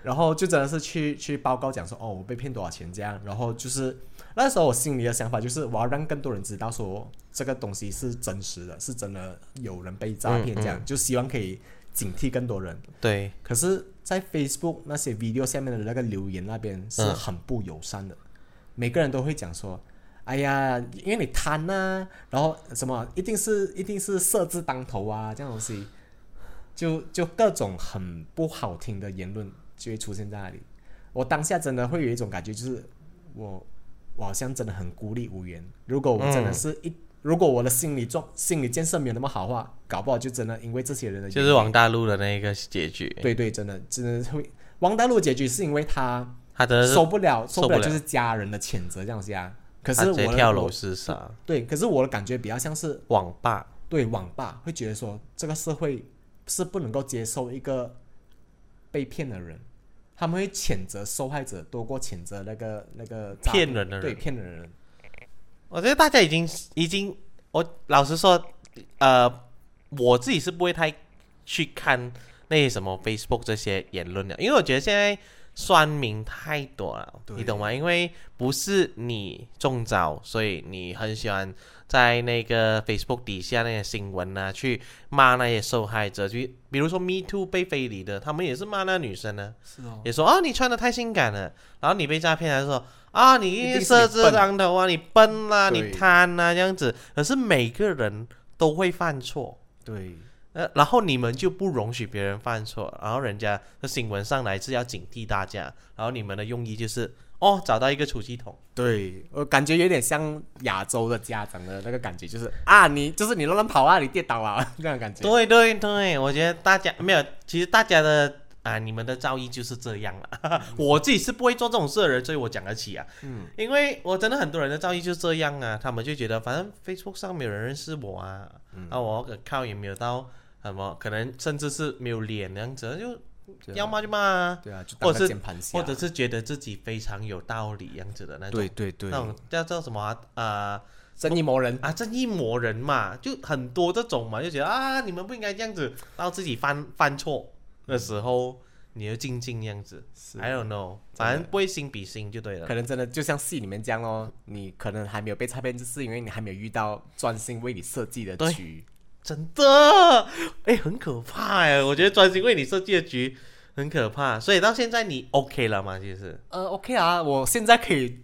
[SPEAKER 4] 然后就真的是去去报告讲说，哦，我被骗多少钱这样，然后就是那时候我心里的想法就是，我要让更多人知道说这个东西是真实的，是真的有人被诈骗这样，就希望可以警惕更多人。
[SPEAKER 3] 对，
[SPEAKER 4] 可是，在 Facebook 那些 video 下面的那个留言那边是
[SPEAKER 3] 嗯
[SPEAKER 4] 很不友善的，每个人都会讲说。哎呀，因为你贪呐、然后什么一定是一定是色字当头啊，这样东西，就就各种很不好听的言论就会出现在那里。我当下真的会有一种感觉，就是我我好像真的很孤立无援。如果我真的是一，如果我的心理状心理建设没有那么好的话，搞不好就真的因为这些人的
[SPEAKER 3] 就是王大陆的那个结局。
[SPEAKER 4] 对对，真的真的会。王大陆结局是因为他
[SPEAKER 3] 他的
[SPEAKER 4] 受不了，受
[SPEAKER 3] 受不了
[SPEAKER 4] 就是家人的谴责这样子啊。可是我
[SPEAKER 3] 跳楼
[SPEAKER 4] 我
[SPEAKER 3] 自杀，
[SPEAKER 4] 对，可是我的感觉比较像是
[SPEAKER 3] 网霸。
[SPEAKER 4] 对网霸会觉得说这个社会是不能够接受一个被骗的人，他们会谴责受害者多过谴责那个那个
[SPEAKER 3] 骗人的人
[SPEAKER 4] 对骗人的人。
[SPEAKER 3] 我觉得大家已经已经，我老实说，呃，我自己是不会太去看那些什么 Facebook 这些言论的，因为我觉得现在酸民太多了，你懂吗？因为不是你中招，所以你很喜欢在那个 Facebook 底下那些新闻啊，去骂那些受害者，就比如说 Me Too 被非礼的，他们也是骂那女生呢、
[SPEAKER 4] 是哦，
[SPEAKER 3] 也说啊你穿的太性感了，然后你被诈骗，还是说啊你
[SPEAKER 4] 定是你
[SPEAKER 3] 色字
[SPEAKER 4] 笨
[SPEAKER 3] 当头啊，你笨啦、
[SPEAKER 4] 对。
[SPEAKER 3] 你贪啊这样子。可是每个人都会犯错，
[SPEAKER 4] 对
[SPEAKER 3] 呃，然后你们就不容许别人犯错，然后人家的新闻上来是要警惕大家，然后你们的用意就是哦找到一个出气筒，
[SPEAKER 4] 对，我感觉有点像亚洲的家长的那个感觉，就是啊，你就是你乱乱跑啊，你跌倒啊，(laughs) 这样感觉。
[SPEAKER 3] 对对对，我觉得大家没有，其实大家的啊，你们的造诣就是这样了。(laughs) 我自己是不会做这种事的人，所以我讲得起啊。
[SPEAKER 4] 嗯，
[SPEAKER 3] 因为我真的很多人的造诣就是这样啊，他们就觉得反正 Facebook 上没有人认识我啊，
[SPEAKER 4] 嗯
[SPEAKER 3] 啊，我的靠也没有到什么，可能甚至是没有脸那样子，就要骂就骂啊，
[SPEAKER 4] 对啊，就
[SPEAKER 3] 或者是或者是觉得自己非常有道理样子的那种，
[SPEAKER 4] 对对对
[SPEAKER 3] 那，种叫叫什么啊？呃
[SPEAKER 4] 正义魔人。
[SPEAKER 3] 啊，正义魔人嘛，就很多这种嘛，就觉得啊，你们不应该这样子，到自己犯犯错的时候，你就静静这样子。
[SPEAKER 4] 是
[SPEAKER 3] I don't know，反正不会心比心就对了
[SPEAKER 4] 可。能真的就像戏里面这样咯，你可能还没有被拆骗，就是因为你还没有遇到专心为你设计的
[SPEAKER 3] 对
[SPEAKER 4] 局。
[SPEAKER 3] 真的，哎，很可怕哎！我觉得专心为你设计的局很可怕，所以到现在你 OK 了吗？其实，
[SPEAKER 4] 呃，OK 啊，我现在可以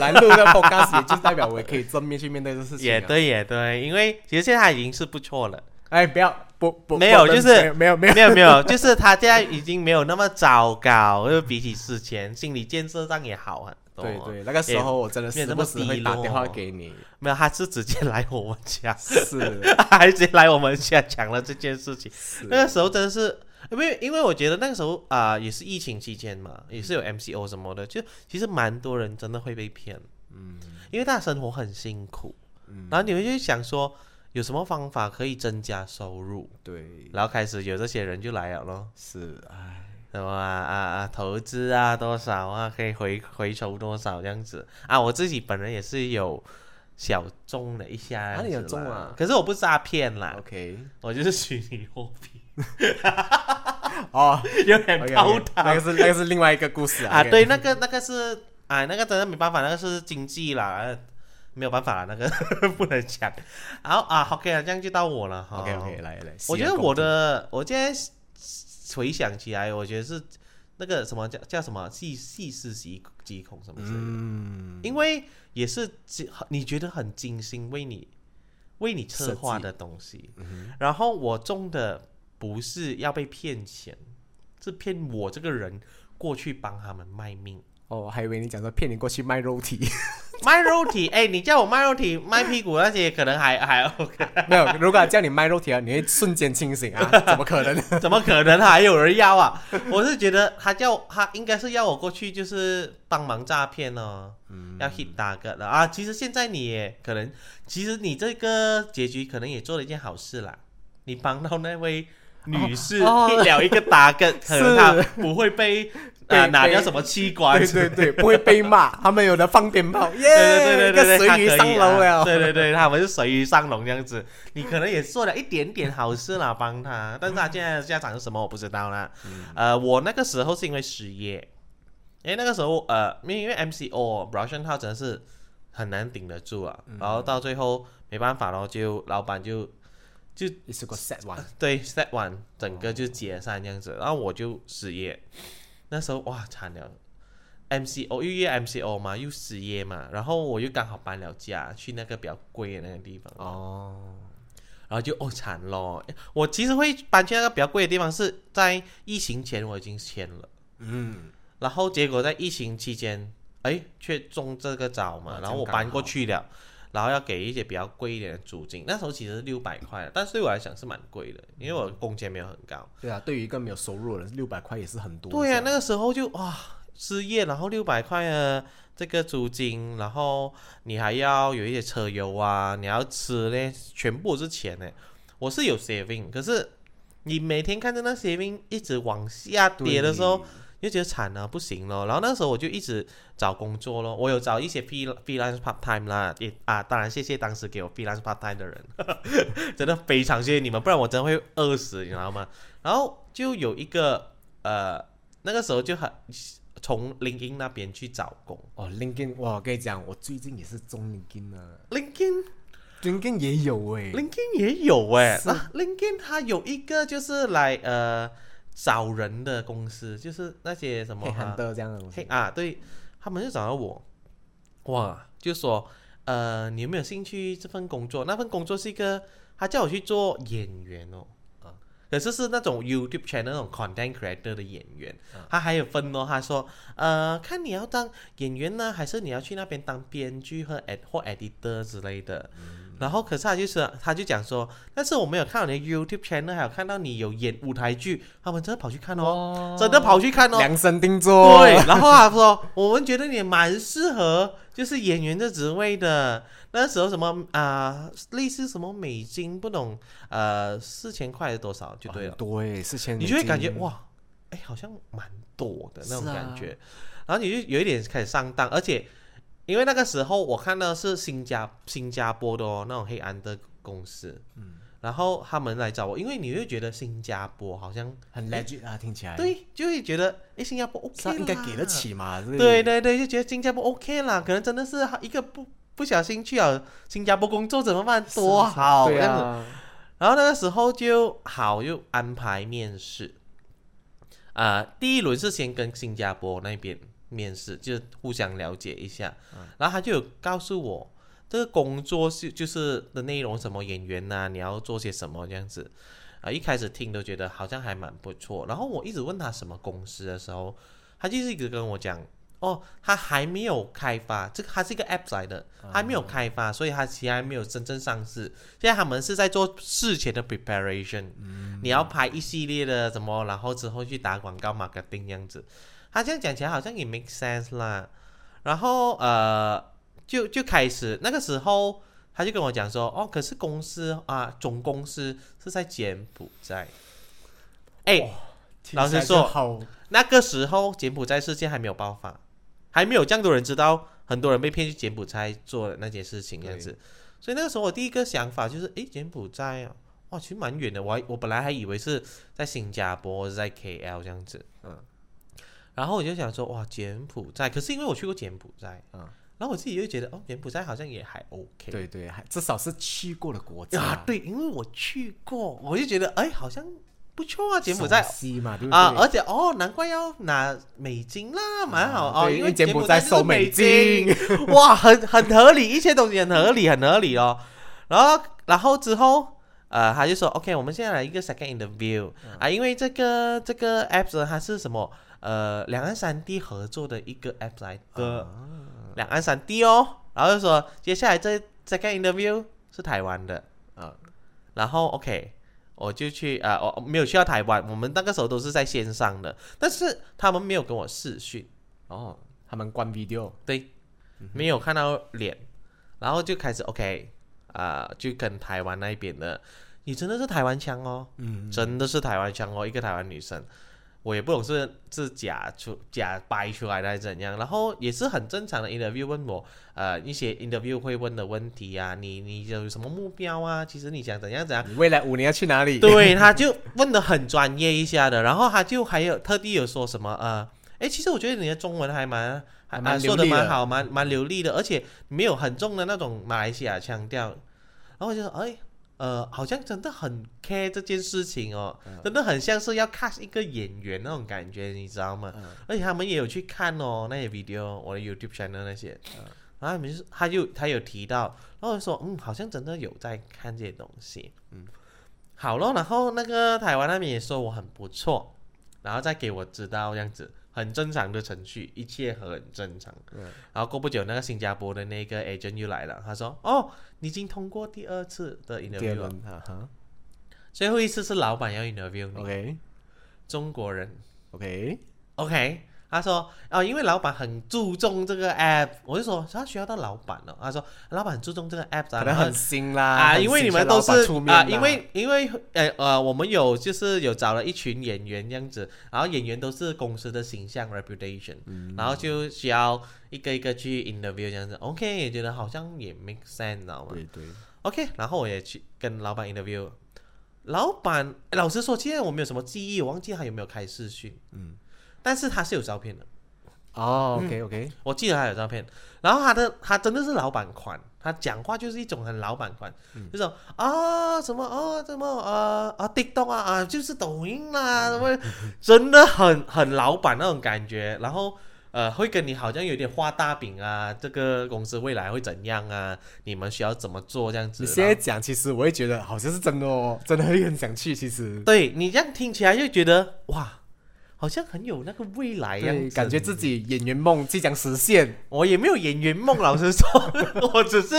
[SPEAKER 4] 来录个 podcast，(laughs) 也就代表我也可以正面去面对这事情、啊。
[SPEAKER 3] 也，对，也对，因为其实现在已经是不错了。
[SPEAKER 4] 哎，不要不不
[SPEAKER 3] 没有就是
[SPEAKER 4] 没有没有
[SPEAKER 3] 没有没有，(laughs) 就是他现在已经没有那么糟糕，就比起之前，心理建设上也好
[SPEAKER 4] 对对，那个时候我真的
[SPEAKER 3] 没有那么
[SPEAKER 4] 时不时会打电话给你，
[SPEAKER 3] 没有，他是直接来我们家，
[SPEAKER 4] 是。(laughs)
[SPEAKER 3] 他还直接来我们家讲了这件事情。那个时候真的是，因为因为我觉得那个时候啊、也是疫情期间嘛，也是有 MCO 什么的，就其实蛮多人真的会被骗，
[SPEAKER 4] 嗯。
[SPEAKER 3] 因为大家生活很辛苦，
[SPEAKER 4] 嗯，
[SPEAKER 3] 然后你会去想说有什么方法可以增加收入，
[SPEAKER 4] 对，
[SPEAKER 3] 然后开始有这些人就来了咯。
[SPEAKER 4] 是哎，
[SPEAKER 3] 什么啊啊啊，投资啊多少啊，可以回回酬多少这样子啊？我自己本人也是有小中了一下，
[SPEAKER 4] 哪里有中啊？
[SPEAKER 3] 可是我不诈骗啦
[SPEAKER 4] ，OK，
[SPEAKER 3] 我就是虚拟货币，(laughs)
[SPEAKER 4] 哦
[SPEAKER 3] 有点高
[SPEAKER 4] OK，那个是那个是另外一个故事啊，
[SPEAKER 3] 啊。对，那个那个是啊，那个真的没办法，那个是经济啦，呃没有办法啦，那个 (laughs) 不能讲。然后啊，OK 了，这样就到我了哈。
[SPEAKER 4] OK OK，来来，
[SPEAKER 3] 我觉得我的，我现在回想起来，我觉得是那个什么叫叫什么细细思极极恐什么之类的，
[SPEAKER 4] 嗯，
[SPEAKER 3] 因为也是精你觉得很精心为你为你策划的东西，
[SPEAKER 4] 嗯
[SPEAKER 3] 然后我中的不是要被骗钱，是骗我这个人过去帮他们卖命。
[SPEAKER 4] 哦，我还以为你讲说骗你过去卖肉体，(laughs)
[SPEAKER 3] 卖肉体，哎，你叫我卖肉体、卖屁股那些，可能还 (laughs) 还 OK，
[SPEAKER 4] 没有，如果叫你卖肉体啊，你会瞬间清醒啊？(laughs) 怎么可能？
[SPEAKER 3] 怎么可能还有人要啊？我是觉得他叫他应该是要我过去，就是帮忙诈骗哦，
[SPEAKER 4] 嗯
[SPEAKER 3] 要 hit 打个的啊。其实现在你也可能，其实你这个结局可能也做了一件好事啦，你帮到那位女士
[SPEAKER 4] 哦
[SPEAKER 3] hit 了一个打个，可能她不会被
[SPEAKER 4] 被
[SPEAKER 3] 啊拿
[SPEAKER 4] 被
[SPEAKER 3] 掉什么器官
[SPEAKER 4] 对。对对，不会被骂，他们有的放鞭炮，(laughs) 耶，
[SPEAKER 3] 对对对对对，他
[SPEAKER 4] 鱼上楼
[SPEAKER 3] 啊
[SPEAKER 4] 了，
[SPEAKER 3] 对对对，他们是水鱼上笼这样子，你可能也做了一点点好事啦，帮他，但是他现在的下场是什么我不知道啦。呃，我那个时候是因为失业，因为那个时候呃，因为因为 MCO Russian 号真的是很难顶得住啊，然后到最后没办法咯，就老板就
[SPEAKER 4] 就是个 set one，，
[SPEAKER 3] 对 set one，整个就解散这样子，然后我就失业，那时候哇惨了。MCO 因为 MCO 嘛，又失业嘛，然后我又刚好搬了家，去那个比较贵的那个地方，
[SPEAKER 4] 哦，
[SPEAKER 3] 然后就哦惨咯。我其实会搬去那个比较贵的地方，是在疫情前我已经签了，
[SPEAKER 4] 嗯，
[SPEAKER 3] 然后结果在疫情期间，哎，却中这个招嘛
[SPEAKER 4] 啊，
[SPEAKER 3] 然后我搬过去了，然后要给一些比较贵一点的租金，那时候其实是六百块，但是对我来讲是蛮贵的，因为我工钱没有很高。
[SPEAKER 4] 对啊，对于一个没有收入的人，六百块也是很多。
[SPEAKER 3] 对
[SPEAKER 4] 啊、
[SPEAKER 3] 那个时候就哇失业，然后六百块的这个租金，然后你还要有一些车油啊，你要吃嘞，全部是钱呢。我是有 saving，可是你每天看着那 saving 一直往下跌的时候，你就觉得惨了，不行了。然后那时候我就一直找工作咯，我有找一些 free freelance part time 啦，也啊，当然谢谢当时给我 freelance part time 的人，(laughs) 真的非常谢谢你们，不然我真的会饿死，你知道吗？然后就有一个呃，那个时候就很从 LinkedIn 那边去找工。
[SPEAKER 4] 哦，LinkedIn，哇，我跟你讲，我最近也是中 LinkedIn 啊，LinkedIn，LinkedIn 也有哎
[SPEAKER 3] ，LinkedIn 也有哎、
[SPEAKER 4] 是。
[SPEAKER 3] 那 LinkedIn 它有一个就是来呃找人的公司，就是那些什么
[SPEAKER 4] 黑
[SPEAKER 3] 啊
[SPEAKER 4] 汉的这样的东西。
[SPEAKER 3] 嘿啊，对，他们就找到我，哇，就说呃，你有没有兴趣这份工作？那份工作是一个，他叫我去做演员哦，啊，可是是那种 YouTube channel 那种 content creator 的演员，他还有分哦，他说呃，看你要当演员呢，还是你要去那边当编剧和 ed 或 editor 之类的。然后，可是他就是，他就讲说，但是我没有看到你的 YouTube channel，还有看到你有演舞台剧，他们真的跑去看哦，
[SPEAKER 4] 哦
[SPEAKER 3] 真的跑去看哦，
[SPEAKER 4] 量身定做。
[SPEAKER 3] 对，然后他说，我们觉得你蛮适合，就是演员的职位的。那时候什么啊、类似什么美金，不懂，呃，四千块是多少就对了。
[SPEAKER 4] 对，四千，
[SPEAKER 3] 你就会感觉，哇，哎，好像蛮多的那种感觉，然后你就有一点开始上当，而且因为那个时候我看到是新加新加坡的哦那种黑暗的公司，嗯，然后他们来找我，因为你会觉得新加坡好像
[SPEAKER 4] 很 legit 啊，听起来。，
[SPEAKER 3] 对，就会觉得哎，新加坡 OK
[SPEAKER 4] 是啊，应该给得起嘛。对
[SPEAKER 3] 对对对，就觉得新加坡 OK 啦，可能真的是一个不不小心去了新加坡工作怎么办？多好，
[SPEAKER 4] 对
[SPEAKER 3] 这样然后那个时候就好又安排面试，啊、第一轮是先跟新加坡那边面试，就是互相了解一下，然后他就有告诉我这个工作是就是的内容什么演员呐、你要做些什么这样子。啊，一开始听都觉得好像还蛮不错，然后我一直问他什么公司的时候，他就是一直跟我讲，哦，他还没有开发，这个它是一个 app 来的，还没有开发，所以他其实还没有真正上市。现在他们是在做事前的 preparation，、你要拍一系列的什么，然后之后去打广告 marketing 这样子。他这样讲起来好像也 make sense 啦。然后呃，就就开始那个时候，他就跟我讲说，哦，可是公司啊，总公司是在柬埔寨。哎、老实说那个时候柬埔寨事件还没有爆发，还没有这样多人知道，很多人被骗去柬埔寨做的那件事情这样子。所以那个时候我第一个想法就是，诶，柬埔寨啊，哇，其实蛮远的。我还我本来还以为是在新加坡在 KL 这样子，
[SPEAKER 4] 嗯。
[SPEAKER 3] 然后我就想说，哇，柬埔寨，可是因为我去过柬埔寨，
[SPEAKER 4] 嗯
[SPEAKER 3] 然后我自己又觉得，哦，柬埔寨好像也还 OK。
[SPEAKER 4] 对对，还至少是去过的国家
[SPEAKER 3] 啊，对，因为我去过，我就觉得，哎，好像不错啊，柬埔寨
[SPEAKER 4] 熟悉嘛，对不对？
[SPEAKER 3] 啊，而且哦，难怪要拿美金啦，蛮好哦，因
[SPEAKER 4] 为柬埔
[SPEAKER 3] 埔寨
[SPEAKER 4] 收美
[SPEAKER 3] 金
[SPEAKER 4] 金，
[SPEAKER 3] 哇，很很合理，一切东西很合理，很合理哦。然后，然后之后，呃，他就说，OK，我们现在来一个 second interview、啊，因为这个这个 app 呢，它是什么？呃，两岸三地合作的一个 app 来的，两岸三地哦。然后就说，接下来这 second interview 是台湾的，
[SPEAKER 4] 啊，
[SPEAKER 3] 然后 OK，我就去啊，我、没有去到台湾，我们那个时候都是在线上的，但是他们没有跟我视讯，
[SPEAKER 4] 哦，他们关 video，
[SPEAKER 3] 对，没有看到脸，然后就开始 OK，啊、就跟台湾那边的，你真的是台湾腔哦，
[SPEAKER 4] 嗯，
[SPEAKER 3] 真的是台湾腔哦，一个台湾女生，我也不懂是是假出假掰出来的还是怎样，然后也是很正常的 interview 问我，呃，一些 interview 会问的问题啊，你你有什么目标啊？其实你想怎样怎样。
[SPEAKER 4] 你未来五年要去哪里？
[SPEAKER 3] 对，他就问的很专业一下的，然后他就还有特地有说什么呃，诶，其实我觉得你的中文还蛮还
[SPEAKER 4] 还蛮
[SPEAKER 3] 啊说的蛮好，蛮蛮流利的，而且没有很重的那种马来西亚腔调，然后我就说，哎。呃，好像真的很 care 这件事情哦，真的很像是要 cast 一个演员那种感觉，你知道吗？
[SPEAKER 4] 嗯。
[SPEAKER 3] 而且他们也有去看哦那些 video，我的 YouTube channel 那些，然后他们就是他就他有提到，然后说嗯，好像真的有在看这些东西，嗯，好咯，然后那个台湾那边也说我很不错，然后再给我知道这样子，很正常的程序，一切很正常。
[SPEAKER 4] 嗯。
[SPEAKER 3] 然后过不久，那个新加坡的那个 agent 又来了，他说哦，你已经通过第二次的 interview 了，
[SPEAKER 4] 哈。
[SPEAKER 3] 最后一次是老板要 interview 你
[SPEAKER 4] ，，OK。
[SPEAKER 3] 中国人。OK，OK，他说哦，因为老板很注重这个 app，我就说他需要到老板了。他说老板很注重这个 app，
[SPEAKER 4] 可能很新啦
[SPEAKER 3] 啊，因为你们都是啊，因为因为呃呃，我们有就是有找了一群演员这样子，然后演员都是公司的形象 reputation，、然后就需要一个一个去 interview 这样子。OK，也觉得好像也 make sense，你知道吗
[SPEAKER 4] 对对
[SPEAKER 3] ，？OK，然后我也去跟老板 interview，老板老实说，现在我没有什么记忆，我忘记他有没有开视讯，
[SPEAKER 4] 嗯，
[SPEAKER 3] 但是他是有照片的。
[SPEAKER 4] 哦，OK OK，
[SPEAKER 3] 我记得他有照片，然后他的他真的是老板款，他讲话就是一种很老板款，就是啊什么啊什么啊啊 TikTok 啊啊就是抖音啦、什么，真的很很老板那种感觉，然后。呃，会跟你好像有点画大饼啊，这个公司未来会怎样啊？你们需要怎么做这样子？
[SPEAKER 4] 你现在讲，其实我会觉得好像是真的哦，真的会很想去。其实，
[SPEAKER 3] 对你这样听起来就觉得哇，好像很有那个未来样
[SPEAKER 4] 对，
[SPEAKER 3] 子，
[SPEAKER 4] 感觉自己演员梦即将实现。
[SPEAKER 3] 我也没有演员梦，老实说，(laughs) 我只是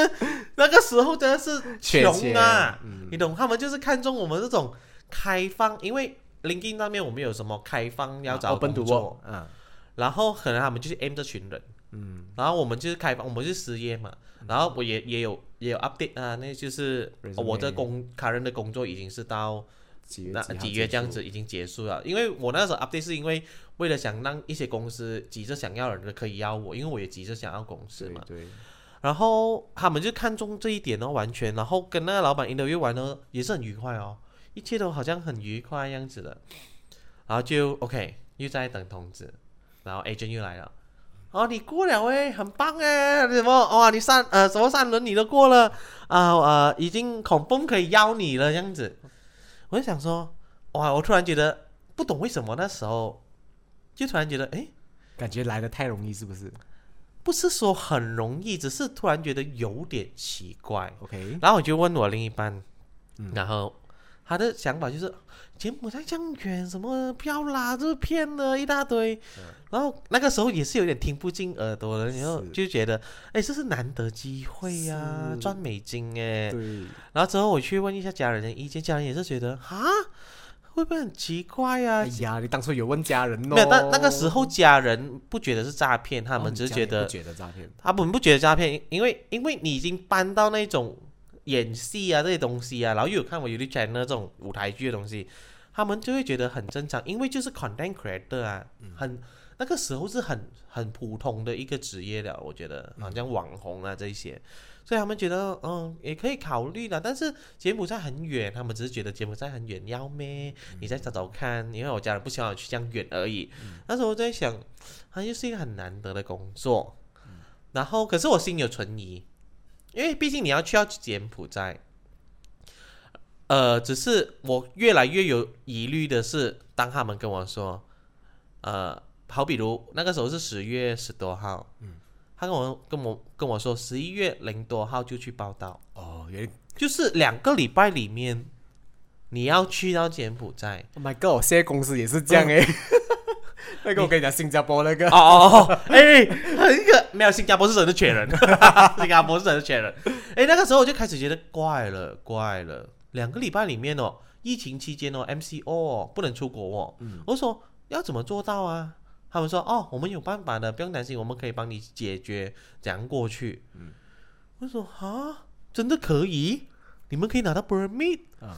[SPEAKER 3] 那个时候真的是穷啊，
[SPEAKER 4] 嗯。
[SPEAKER 3] 你懂？他们就是看中我们这种开放，因为 LinkedIn 那边我们有什么开放要找工作
[SPEAKER 4] ，work，啊，
[SPEAKER 3] 然后可能他们就是 aim 这群人，
[SPEAKER 4] 嗯，
[SPEAKER 3] 然后我们就是开放，我们是失业嘛，然后我也也有也有 update 啊，那就是我的工 current 的工作已经是到
[SPEAKER 4] 几月
[SPEAKER 3] 那
[SPEAKER 4] 几
[SPEAKER 3] 几月这样子已经结束了，因为我那时候 update 是因为为了想让一些公司急着想要人的可以要我，因为我也急着想要公司嘛。
[SPEAKER 4] 对对，
[SPEAKER 3] 然后他们就看中这一点哦，完全，然后跟那个老板 interview 完呢也是很愉快哦，一切都好像很愉快样子的，然后就 OK 又在等通知，然后 agent 又来了，哦，你过了诶，很棒诶，什么哇，你三呃什么三轮你都过了啊呃，已经恐崩可以邀你了这样子。我就想说，哇，我突然觉得不懂为什么那时候就突然觉得，哎，
[SPEAKER 4] 感觉来的太容易，是不是
[SPEAKER 3] 不是说很容易，只是突然觉得有点奇怪。
[SPEAKER 4] ？OK，
[SPEAKER 3] 然后我就问我另一半，
[SPEAKER 4] 嗯
[SPEAKER 3] 然后他的想法就是柬埔寨这样远，什么不要啦，这是骗了一大堆。然后那个时候也是有点听不进耳朵了，然后就觉得，哎，这是难得机会呀、
[SPEAKER 4] 是
[SPEAKER 3] 赚美金哎。
[SPEAKER 4] 对，
[SPEAKER 3] 然后之后我去问一下家人的意见，家人也是觉得，啊，会不会很奇怪呀、
[SPEAKER 4] 哎呀，你当初有问家人哦？
[SPEAKER 3] 没有，但那个时候家人不觉得是诈骗，他
[SPEAKER 4] 他
[SPEAKER 3] 们只是觉得
[SPEAKER 4] 不觉得诈骗。
[SPEAKER 3] 他们不觉得诈骗，因为因为你已经搬到那种演戏啊这些东西啊，然后又有看我 YouTube channel 这种舞台剧的东西，他们就会觉得很正常，因为就是 content creator 啊，很那个时候是很很普通的一个职业了，我觉得好像网红啊这一些，所以他们觉得嗯也可以考虑了，但是柬埔寨很远，他们只是觉得柬埔寨很远，要咩？你再找找看，因为我家人不希望我去这样远而已。那时候我在想，它又是一个很难得的工作。然后，可是我心有存疑，因为毕竟你要去到柬埔寨，呃，只是我越来越有疑虑的是，当他们跟我说，呃，好比如那个时候是十月十多号，嗯，他跟我跟我跟我说十一月零多号就去报道，
[SPEAKER 4] 哦，原
[SPEAKER 3] 就是两个礼拜里面你要去到柬埔寨
[SPEAKER 4] ，，Oh my God，现在公司也是这样哎。那个我跟你讲，新加坡那个
[SPEAKER 3] 哦哦哦，(laughs) 哎，那个没有，新加坡是真的缺人，(laughs) 新加坡是真的缺人。哎，那个时候我就开始觉得怪了，怪了。两个礼拜里面哦，疫情期间哦，MCO 哦，不能出国哦。我说要怎么做到啊？他们说哦，我们有办法的，不用担心，我们可以帮你解决，怎样过去。嗯我说啊，真的可以？你们可以拿到 permit
[SPEAKER 4] 啊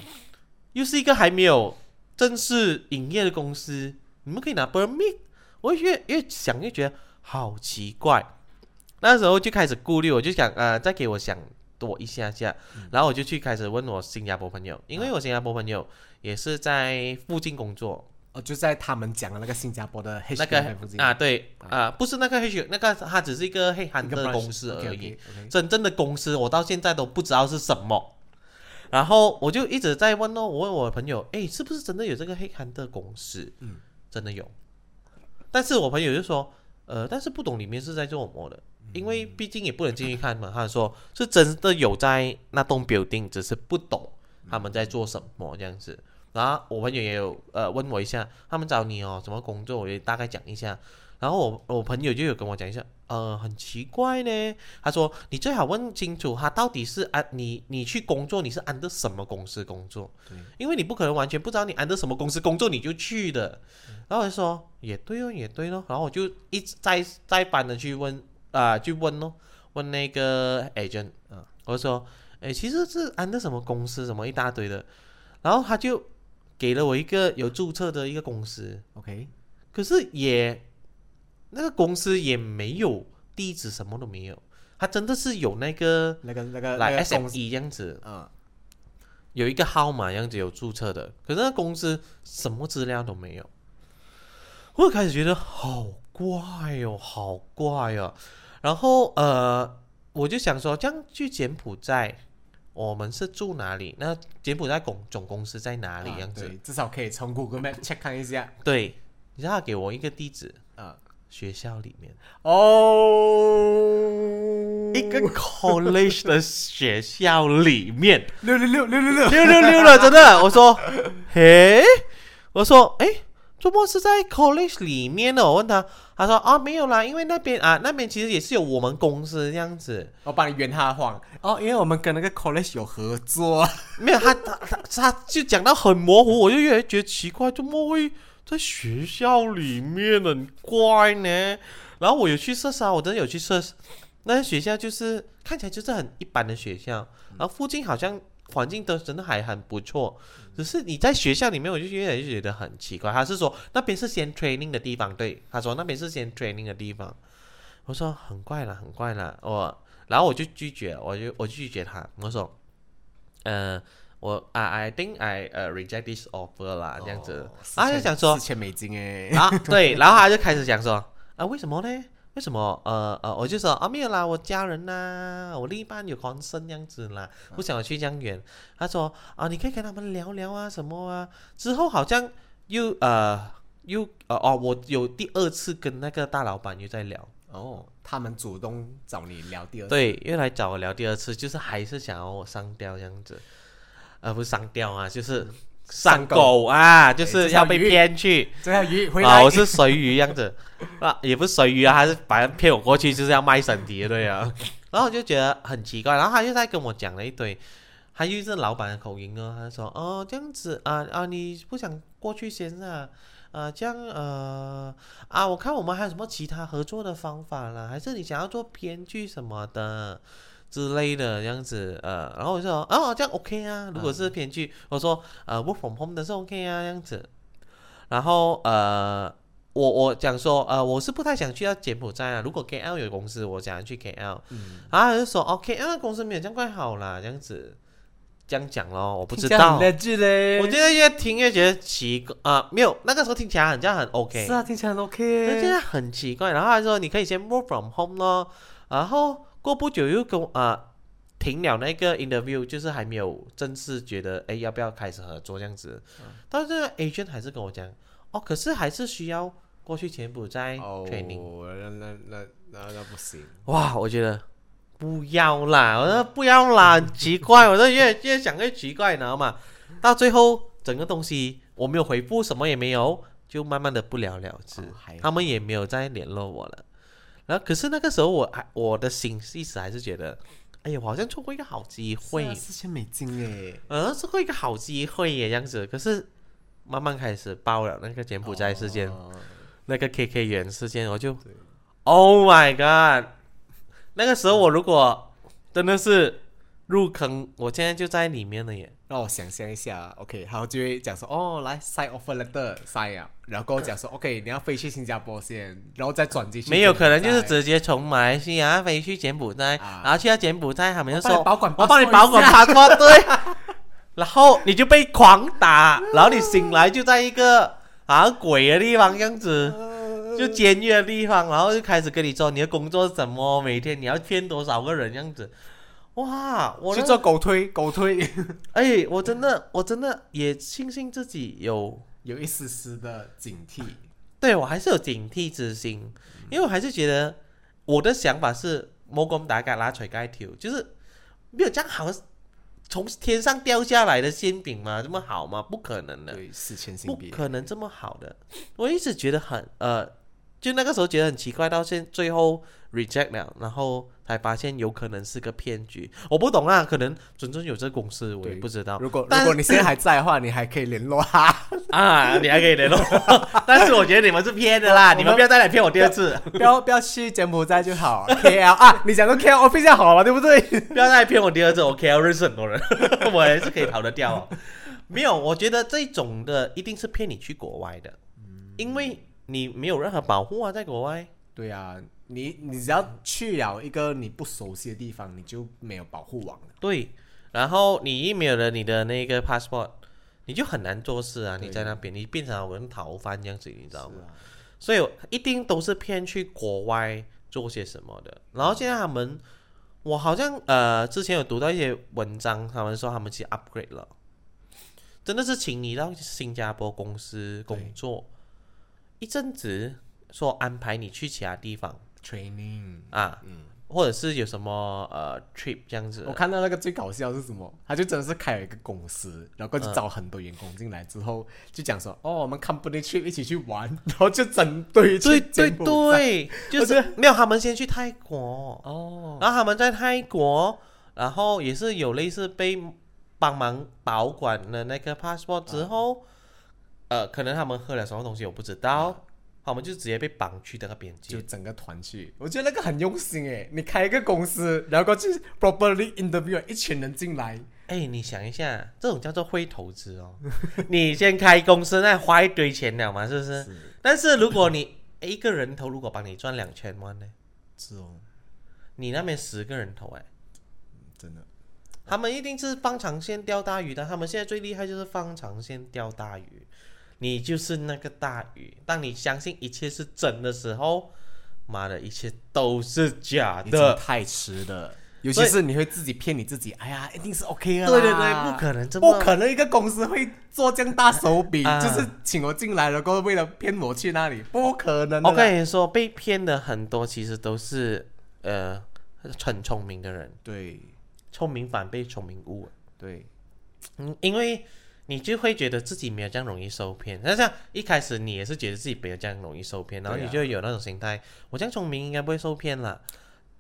[SPEAKER 3] 又是一个还没有正式营业的公司，你们可以拿 permit，我越越想越觉得好奇怪。那时候就开始顾虑，我就想呃，再给我想多一下下，然后我就去开始问我新加坡朋友，因为我新加坡朋友也是在附近工作，
[SPEAKER 4] 哦，就在他们讲的那个新加坡的
[SPEAKER 3] 那个啊，对啊、不是那个黑雪，那个它只是一个黑韩的公司而已。真正的公司我到现在都不知道是什么。然后我就一直在问哦，我问我朋友，哎，是不是真的有这个黑韩的公司？
[SPEAKER 4] 嗯，
[SPEAKER 3] 真的有。但是我朋友就说，呃，但是不懂里面是在做什么的，因为毕竟也不能进去看嘛。他说是真的有在那栋 building，只是不懂他们在做什么这样子。然后我朋友也有呃问我一下，他们找你哦什么工作，我也大概讲一下。然后我我朋友就有跟我讲一下，呃，很奇怪呢。他说你最好问清楚他到底是安你你去工作你是安的什么公司工作，因为你不可能完全不知道你安的什么公司工作你就去的。然后我就说也对哦，也对咯。然后我就一直再再班的去问啊、去问哦，问那个 agent 啊，我就说，哎，其实是安的什么公司，什么一大堆的。然后他就给了我一个有注册的一个公司
[SPEAKER 4] ，OK，
[SPEAKER 3] 可是也那个公司也没有地址，什么都没有。他真的是有那个
[SPEAKER 4] 那个那个
[SPEAKER 3] 来
[SPEAKER 4] 个
[SPEAKER 3] SME，这样子，
[SPEAKER 4] 嗯，
[SPEAKER 3] 有一个号码这样子有注册的，可是那公司什么资料都没有。我就开始觉得好怪哦，好怪哦。然后呃，我就想说，这样去柬埔寨，我们是住哪里？那柬埔寨总总公司在哪里？样子，
[SPEAKER 4] 对，至少可以从 Google Map check 看一下，
[SPEAKER 3] 对，你知道他给我一个地址，
[SPEAKER 4] 啊，
[SPEAKER 3] 学校里面。
[SPEAKER 4] 哦，
[SPEAKER 3] 一个 college 的学校里面，
[SPEAKER 4] 六六六六六六，
[SPEAKER 3] 六六六了，真的。(laughs) 我说，嘿，我说，哎，周末是在 college 里面的。我问他，他说啊，没有啦，因为那边啊，那边其实也是有我们公司这样子。
[SPEAKER 4] 我帮你圆他的谎哦，因为我们跟那个 college 有合作，
[SPEAKER 3] 没有，他他他他就讲到很模糊，我就越来越觉得奇怪，怎么会在学校里面很怪呢？然后我有去射杀，我真的有去射，那学校就是看起来就是很一般的学校，然后附近好像环境都真的还很不错，只是你在学校里面，我就越来越觉得很奇怪。他是说那边是先 training 的地方，对，他说那边是先 training 的地方，我说很怪了，很怪了，我然后我就拒绝，我就我拒绝他，我说，呃。我，I，I think I 呃、reject this offer 啦，这样子，然后他就想说
[SPEAKER 4] 四千美金哎，
[SPEAKER 3] 啊，对，然后他就开始讲说啊，为什么呢？为什么？呃呃，我就说啊，没有啦，我家人呐、我另一半有狂生这样子啦，不想去这样远。他说啊，你可以跟他们聊聊啊，什么啊。之后好像又呃又呃哦，我有第二次跟那个大老板又在聊，
[SPEAKER 4] 哦，他们主动找你聊第二次，
[SPEAKER 3] 对，又来找我聊第二次，就是还是想要我上吊这样子，呃，不是上吊啊，就是上
[SPEAKER 4] 上钩
[SPEAKER 3] 钩啊，就
[SPEAKER 4] 哎
[SPEAKER 3] 是要被骗去。
[SPEAKER 4] 这条鱼回来，
[SPEAKER 3] 啊，我是水鱼样子，啊，也不是水鱼啊，还是反正骗我过去就是要卖身体的，对啊。(laughs) 然后我就觉得很奇怪，然后他又在跟我讲了一堆，他又是老板的口音哦，他说哦这样子啊啊，你不想过去先啊？啊，这样呃啊，我看我们还有什么其他合作的方法啦？还是你想要做编剧什么的之类的这样子呃，然后我就说哦这样 OK 啊，如果是编剧，我说呃 work from home 的是 OK 啊这样子，然后呃，我我讲说，呃，我是不太想去到柬埔寨啊。如果 KL 有公司，我想要去 KL，、
[SPEAKER 4] 嗯。
[SPEAKER 3] 然后他就说，哦，KL 的公司没有这样怪好啦，这样子，这样讲咯，我不知道。我觉得越听越觉得奇怪啊、没有，那个时候听起来很像很 OK，
[SPEAKER 4] 是啊，听起来很 OK，
[SPEAKER 3] 现在很奇怪。然后他说你可以先 work from home 咯，然后过不久又跟我啊、停了那个 interview，就是还没有正式觉得哎要不要开始合作这样子。但是 agent 还是跟我讲，哦，可是还是需要过去柬埔寨
[SPEAKER 4] 哦
[SPEAKER 3] ，training。
[SPEAKER 4] 那那那那那不行，
[SPEAKER 3] 哇，我觉得不要啦，我说不要啦，(laughs) 很奇怪，我说越越想越奇怪，你知道吗？到最后整个东西我没有回复，什么也没有，就慢慢的不了了之，
[SPEAKER 4] 哦
[SPEAKER 3] 他们也没有再联络我了。然后可是那个时候我还我的心一直还是觉得，哎呀，我好像错过一个好机会，
[SPEAKER 4] 四千美金哎，
[SPEAKER 3] 呃，错过一个好机会耶，这样子。可是慢慢开始爆了那个柬埔寨事件，
[SPEAKER 4] 哦
[SPEAKER 3] 那个 KK 园事件，我就，Oh my god！那个时候我如果真的是入坑，我现在就在里面了耶。
[SPEAKER 4] 让我想象一下，OK，然后就会讲说，哦，来 sign offer letter sign 啊，然后跟我讲说，(laughs) OK，你要飞去新加坡先，然后再转机去
[SPEAKER 3] 没有可能就是直接从马来西亚飞去柬埔寨，
[SPEAKER 4] 啊
[SPEAKER 3] 然后去到柬埔寨，他们就说
[SPEAKER 4] 我帮你保管
[SPEAKER 3] 我帮你
[SPEAKER 4] passport
[SPEAKER 3] 保管
[SPEAKER 4] 一下
[SPEAKER 3] 爬过对，然后你就被狂打，然后你醒来就在一个好像鬼的地方这样子。(laughs) 就监狱的地方，然后就开始跟你说你的工作是什么，每天你要骗多少个人这样子。哇，我
[SPEAKER 4] 去做狗推狗推，(laughs)
[SPEAKER 3] 哎，我真的我真的也庆幸自己有，
[SPEAKER 4] 有一丝丝的警惕，
[SPEAKER 3] 对我还是有警惕之心，因为我还是觉得我的想法是魔公打嘎拉锤盖条，就是没有这样好，从天上掉下来的馅饼吗，这么好吗？不可能的。
[SPEAKER 4] 对，四千
[SPEAKER 3] 不
[SPEAKER 4] 新币，
[SPEAKER 3] 可能这么好的。我一直觉得很呃，就那个时候觉得很奇怪，到现最后 reject 了，然后才发现有可能是个骗局。我不懂啊，可能真正有这公司，我也不知道。
[SPEAKER 4] 如果如果你现在还在的话，你还可以联络他，(laughs)
[SPEAKER 3] 啊，你还可以联络，但是我觉得你们是骗的啦，你们不要再来骗我第二次，
[SPEAKER 4] 不要不要去柬埔寨就好，(laughs) KL 啊，你讲个 KL office 好了，对不对？(laughs)
[SPEAKER 3] 不要再来骗我第二次。我 KL 认识很多人，我还是可以逃得掉、哦。没有，我觉得这种的一定是骗你去国外的，因为你没有任何保护啊，在国外。
[SPEAKER 4] 对啊，你你只要去了一个你不熟悉的地方，你就没有保护网了。
[SPEAKER 3] 对，然后你一没有了你的那个 passport，你就很难做事啊。你在那边，你变成文逃犯这样子，你知道吗？
[SPEAKER 4] 啊
[SPEAKER 3] 所以一定都是骗去国外做些什么的。然后现在他们，我好像呃之前有读到一些文章，他们说他们去 upgrade 了，真的是请你到新加坡公司工作一阵子，说安排你去其他地方。
[SPEAKER 4] Training，
[SPEAKER 3] 啊，
[SPEAKER 4] 嗯，
[SPEAKER 3] 或者是有什么呃 trip 这样子。
[SPEAKER 4] 我看到那个最搞笑是什么？他就真的是开了一个公司，然后就找很多员工进来之后，就讲说，哦，我们 company trip 一起去玩，(laughs) 然后就整队
[SPEAKER 3] 对对
[SPEAKER 4] 柬埔寨，
[SPEAKER 3] 对，就是没有他们先去泰国，
[SPEAKER 4] 哦，
[SPEAKER 3] 然后他们在泰国，然后也是有类似被帮忙保管了那个 passport 之后，呃，可能他们喝了什么东西我不知道，他们就直接被绑去那个边界。
[SPEAKER 4] 就整个团去，我觉得那个很用心诶。你开一个公司，然后过去 properly interview 一群人进来，
[SPEAKER 3] 哎，你想一下，这种叫做会投资哦。(laughs) 你先开公司，那花一堆钱了嘛，是不是？但是如果你一个人头如果帮你赚两千万呢，
[SPEAKER 4] 是哦，
[SPEAKER 3] 你那边十个人头哎。
[SPEAKER 4] 真的，
[SPEAKER 3] 他们一定是放长线钓大鱼的，他们现在最厉害就是放长线钓大鱼，你就是那个大鱼。当你相信一切是真的时候，妈的，一切都是假的。
[SPEAKER 4] 太迟了。尤其是你会自己骗你自己，哎呀，一定是 OK 啊。
[SPEAKER 3] 对对对，不可能这么
[SPEAKER 4] 不可能一个公司会做这样大手笔，
[SPEAKER 3] 啊
[SPEAKER 4] 就是请我进来了，过后为了骗我去那里，不可能。
[SPEAKER 3] 我跟你说，被骗的很多其实都是呃很聪明的人，
[SPEAKER 4] 对
[SPEAKER 3] 聪明反被聪明误。
[SPEAKER 4] 对，
[SPEAKER 3] 嗯，因为你就会觉得自己没有这样容易受骗。那像一开始你也是觉得自己没有这样容易受骗，然后你就会有那种心态，我这样聪明应该不会受骗了，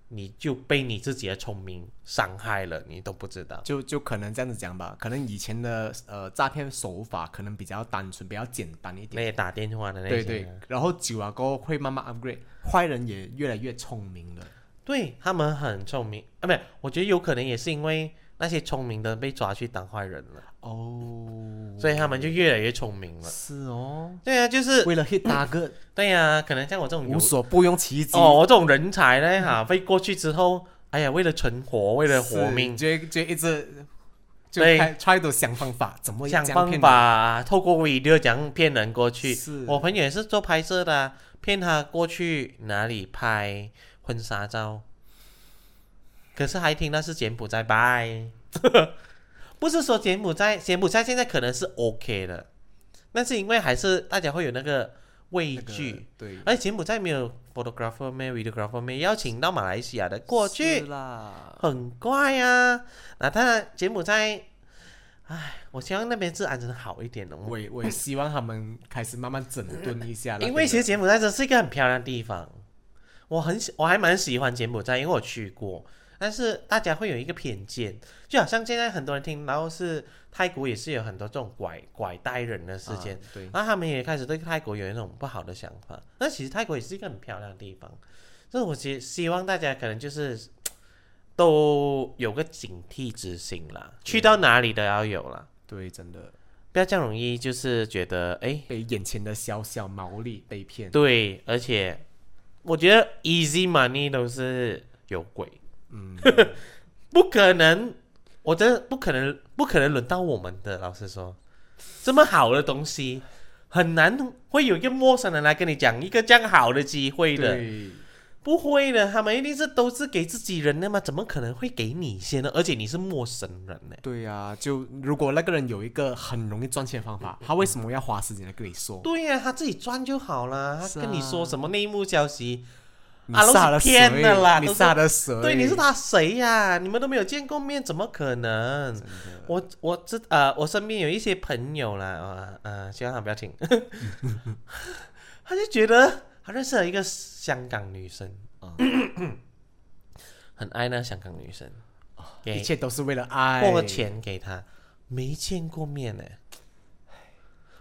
[SPEAKER 3] 你就被你自己的聪明伤害了，你都不知道。
[SPEAKER 4] 就就可能这样子讲吧，可能以前的呃诈骗手法可能比较单纯，比较简单一
[SPEAKER 3] 那
[SPEAKER 4] 点。
[SPEAKER 3] 些打电话的那些，
[SPEAKER 4] 对对，然后久了过后会慢慢 upgrade，坏人也越来越聪明了。
[SPEAKER 3] 对他们很聪明啊，不是，我觉得有可能也是因为那些聪明的被抓去当坏人了，
[SPEAKER 4] 哦，
[SPEAKER 3] 所以他们就越来越聪明了。
[SPEAKER 4] 是哦，
[SPEAKER 3] 对啊，就是
[SPEAKER 4] 为了 hit target，(coughs)
[SPEAKER 3] 对呀、可能像我这种
[SPEAKER 4] 无所不用其极。
[SPEAKER 3] 哦，我这种人才呢哈，被过去之后，哎呀，为了存活，为了活命，
[SPEAKER 4] 就就一直就
[SPEAKER 3] 对。
[SPEAKER 4] 开 try to 想方法，怎么
[SPEAKER 3] 想办
[SPEAKER 4] 这样骗
[SPEAKER 3] 法透过 video 讲骗人过去。
[SPEAKER 4] 是。
[SPEAKER 3] 我朋友也是做拍摄的啊、骗他过去哪里拍婚纱照，可是还听到是柬埔寨拜，(laughs) 不是说柬埔寨，柬埔寨现在可能是 OK 的，但是因为还是大家会有那个畏
[SPEAKER 4] 你那个
[SPEAKER 3] 惧，
[SPEAKER 4] 对，
[SPEAKER 3] 而且柬埔寨没有 photographer 没有 videographer 没有邀请到马来西亚的过去，
[SPEAKER 4] 啦，
[SPEAKER 3] 很怪啊。那当然，柬埔寨，唉，我希望那边治安真的好一点哦。
[SPEAKER 4] 我也我也希望他们开始慢慢整顿一下啦，
[SPEAKER 3] 因为其实柬埔寨真是一个很漂亮的地方，我很喜，我还蛮喜欢柬埔寨，因为我去过。但是大家会有一个偏见，就好像现在很多人听然后是泰国也是有很多这种拐拐带人的事件，
[SPEAKER 4] 啊对，
[SPEAKER 3] 然后他们也开始对泰国有一种不好的想法。那其实泰国也是一个很漂亮的地方，所以我希希望大家可能就是都有个警惕之心啦，去到哪里都要有啦，
[SPEAKER 4] 对，真的。
[SPEAKER 3] 不要这样容易就是觉得哎，
[SPEAKER 4] 被眼前的小小毛利被骗，
[SPEAKER 3] 对，而且我觉得 easy money 都是有鬼，
[SPEAKER 4] 嗯，(laughs)
[SPEAKER 3] 不可能，我真的不可能，不可能轮到我们的。老实说，这么好的东西，很难会有一个陌生人来跟你讲一个这样好的机会的，不会的，他们一定是都是给自己人的嘛，怎么可能会给你先呢？而且你是陌生人呢。
[SPEAKER 4] 对呀、就如果那个人有一个很容易赚钱的方法，他为什么要花时间来跟你说？
[SPEAKER 3] 对呀、他自己赚就好了，他跟你说
[SPEAKER 4] 啊
[SPEAKER 3] 什么内幕消息，
[SPEAKER 4] 你
[SPEAKER 3] 啊都是骗
[SPEAKER 4] 谁
[SPEAKER 3] 的啦
[SPEAKER 4] 你杀的谁？
[SPEAKER 3] 对，你是他谁呀、你们都没有见过面，怎么可能？我我知呃，我身边有一些朋友啦，啊呃，希望他不要听，他就觉得他认识了一个香港女生，
[SPEAKER 4] 啊 (coughs)
[SPEAKER 3] 很爱那香港女生，
[SPEAKER 4] 一切都是为了爱。
[SPEAKER 3] 过钱给他，没见过面呢。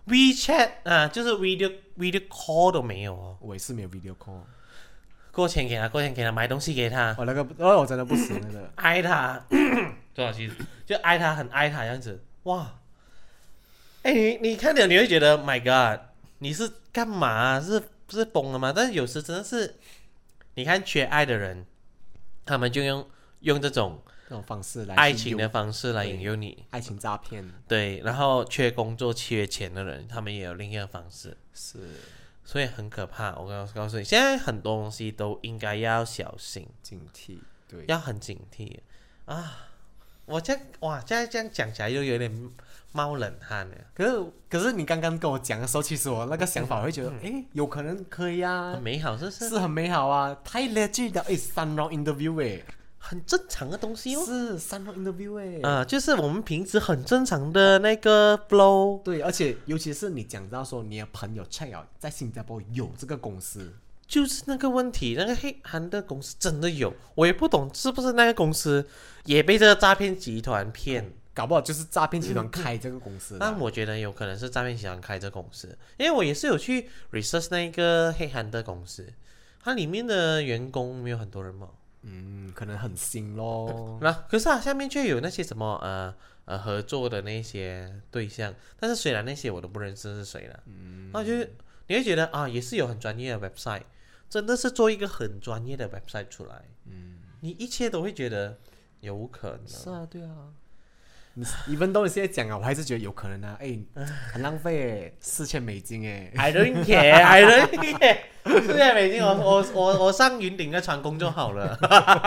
[SPEAKER 3] WeChat 啊，就是 video video call 都没有哦，
[SPEAKER 4] 我也是没有 video call，
[SPEAKER 3] 过钱给他，过钱给他，买东西给他，
[SPEAKER 4] 我那个哦，我真的不行那个。
[SPEAKER 3] 爱他，(coughs) 多少其实就爱他，很爱他这样子，哇！哎，你你看了你会觉得，My God，你是干嘛、是是疯了吗？但是有时真的是，你看缺爱的人，他们就用用这种
[SPEAKER 4] 这种方式来
[SPEAKER 3] 爱情的方式来引诱你，
[SPEAKER 4] 爱情诈骗。
[SPEAKER 3] 对，然后缺工作、缺钱的人，他们也有另一个方式，
[SPEAKER 4] 是
[SPEAKER 3] 所以很可怕。我刚刚告诉你，现在很多东西都应该要小心。
[SPEAKER 4] 警惕，对，
[SPEAKER 3] 要很警惕啊！我这样哇，现在这样讲起来又有点冒冷汗了，
[SPEAKER 4] 可是可是你刚刚跟我讲的时候，其实我那个想法会觉得，哎，有可能可以啊
[SPEAKER 3] 很，美好，是不是？
[SPEAKER 4] 是很美好啊，太 legit 的，哎，三 round interview 哎，
[SPEAKER 3] 很正常的东西哦。
[SPEAKER 4] 是三 round interview 哎，
[SPEAKER 3] 啊，就是我们平时很正常的那个 flow，
[SPEAKER 4] 对，而且尤其是你讲到说你的朋友 check out 在新加坡有这个公司，
[SPEAKER 3] 就是那个问题。那个黑韩的公司真的有，我也不懂是不是那个公司也被这个诈骗集团骗。
[SPEAKER 4] 搞不好就是诈骗集团开这个公司的
[SPEAKER 3] 但我觉得有可能是诈骗集团开这公司，因为我也是有去 research 那个黑韩的公司，它里面的员工没有很多人嘛。
[SPEAKER 4] 嗯，可能很新咯。
[SPEAKER 3] 那可是啊，下面却有那些什么呃呃合作的那些对象，但是虽然那些我都不认识是谁了，嗯，那就是你会觉得啊，也是有很专业的 website，真的是做一个很专业的 website 出来，嗯，你一切都会觉得有可能，
[SPEAKER 4] 是啊，对啊，你一分钟你现在讲啊，我还是觉得有可能啊，哎，很浪费哎，四千美金哎
[SPEAKER 3] ，I don't care, I don't care。(laughs) 四千美金，我我我我上云顶的船工就好了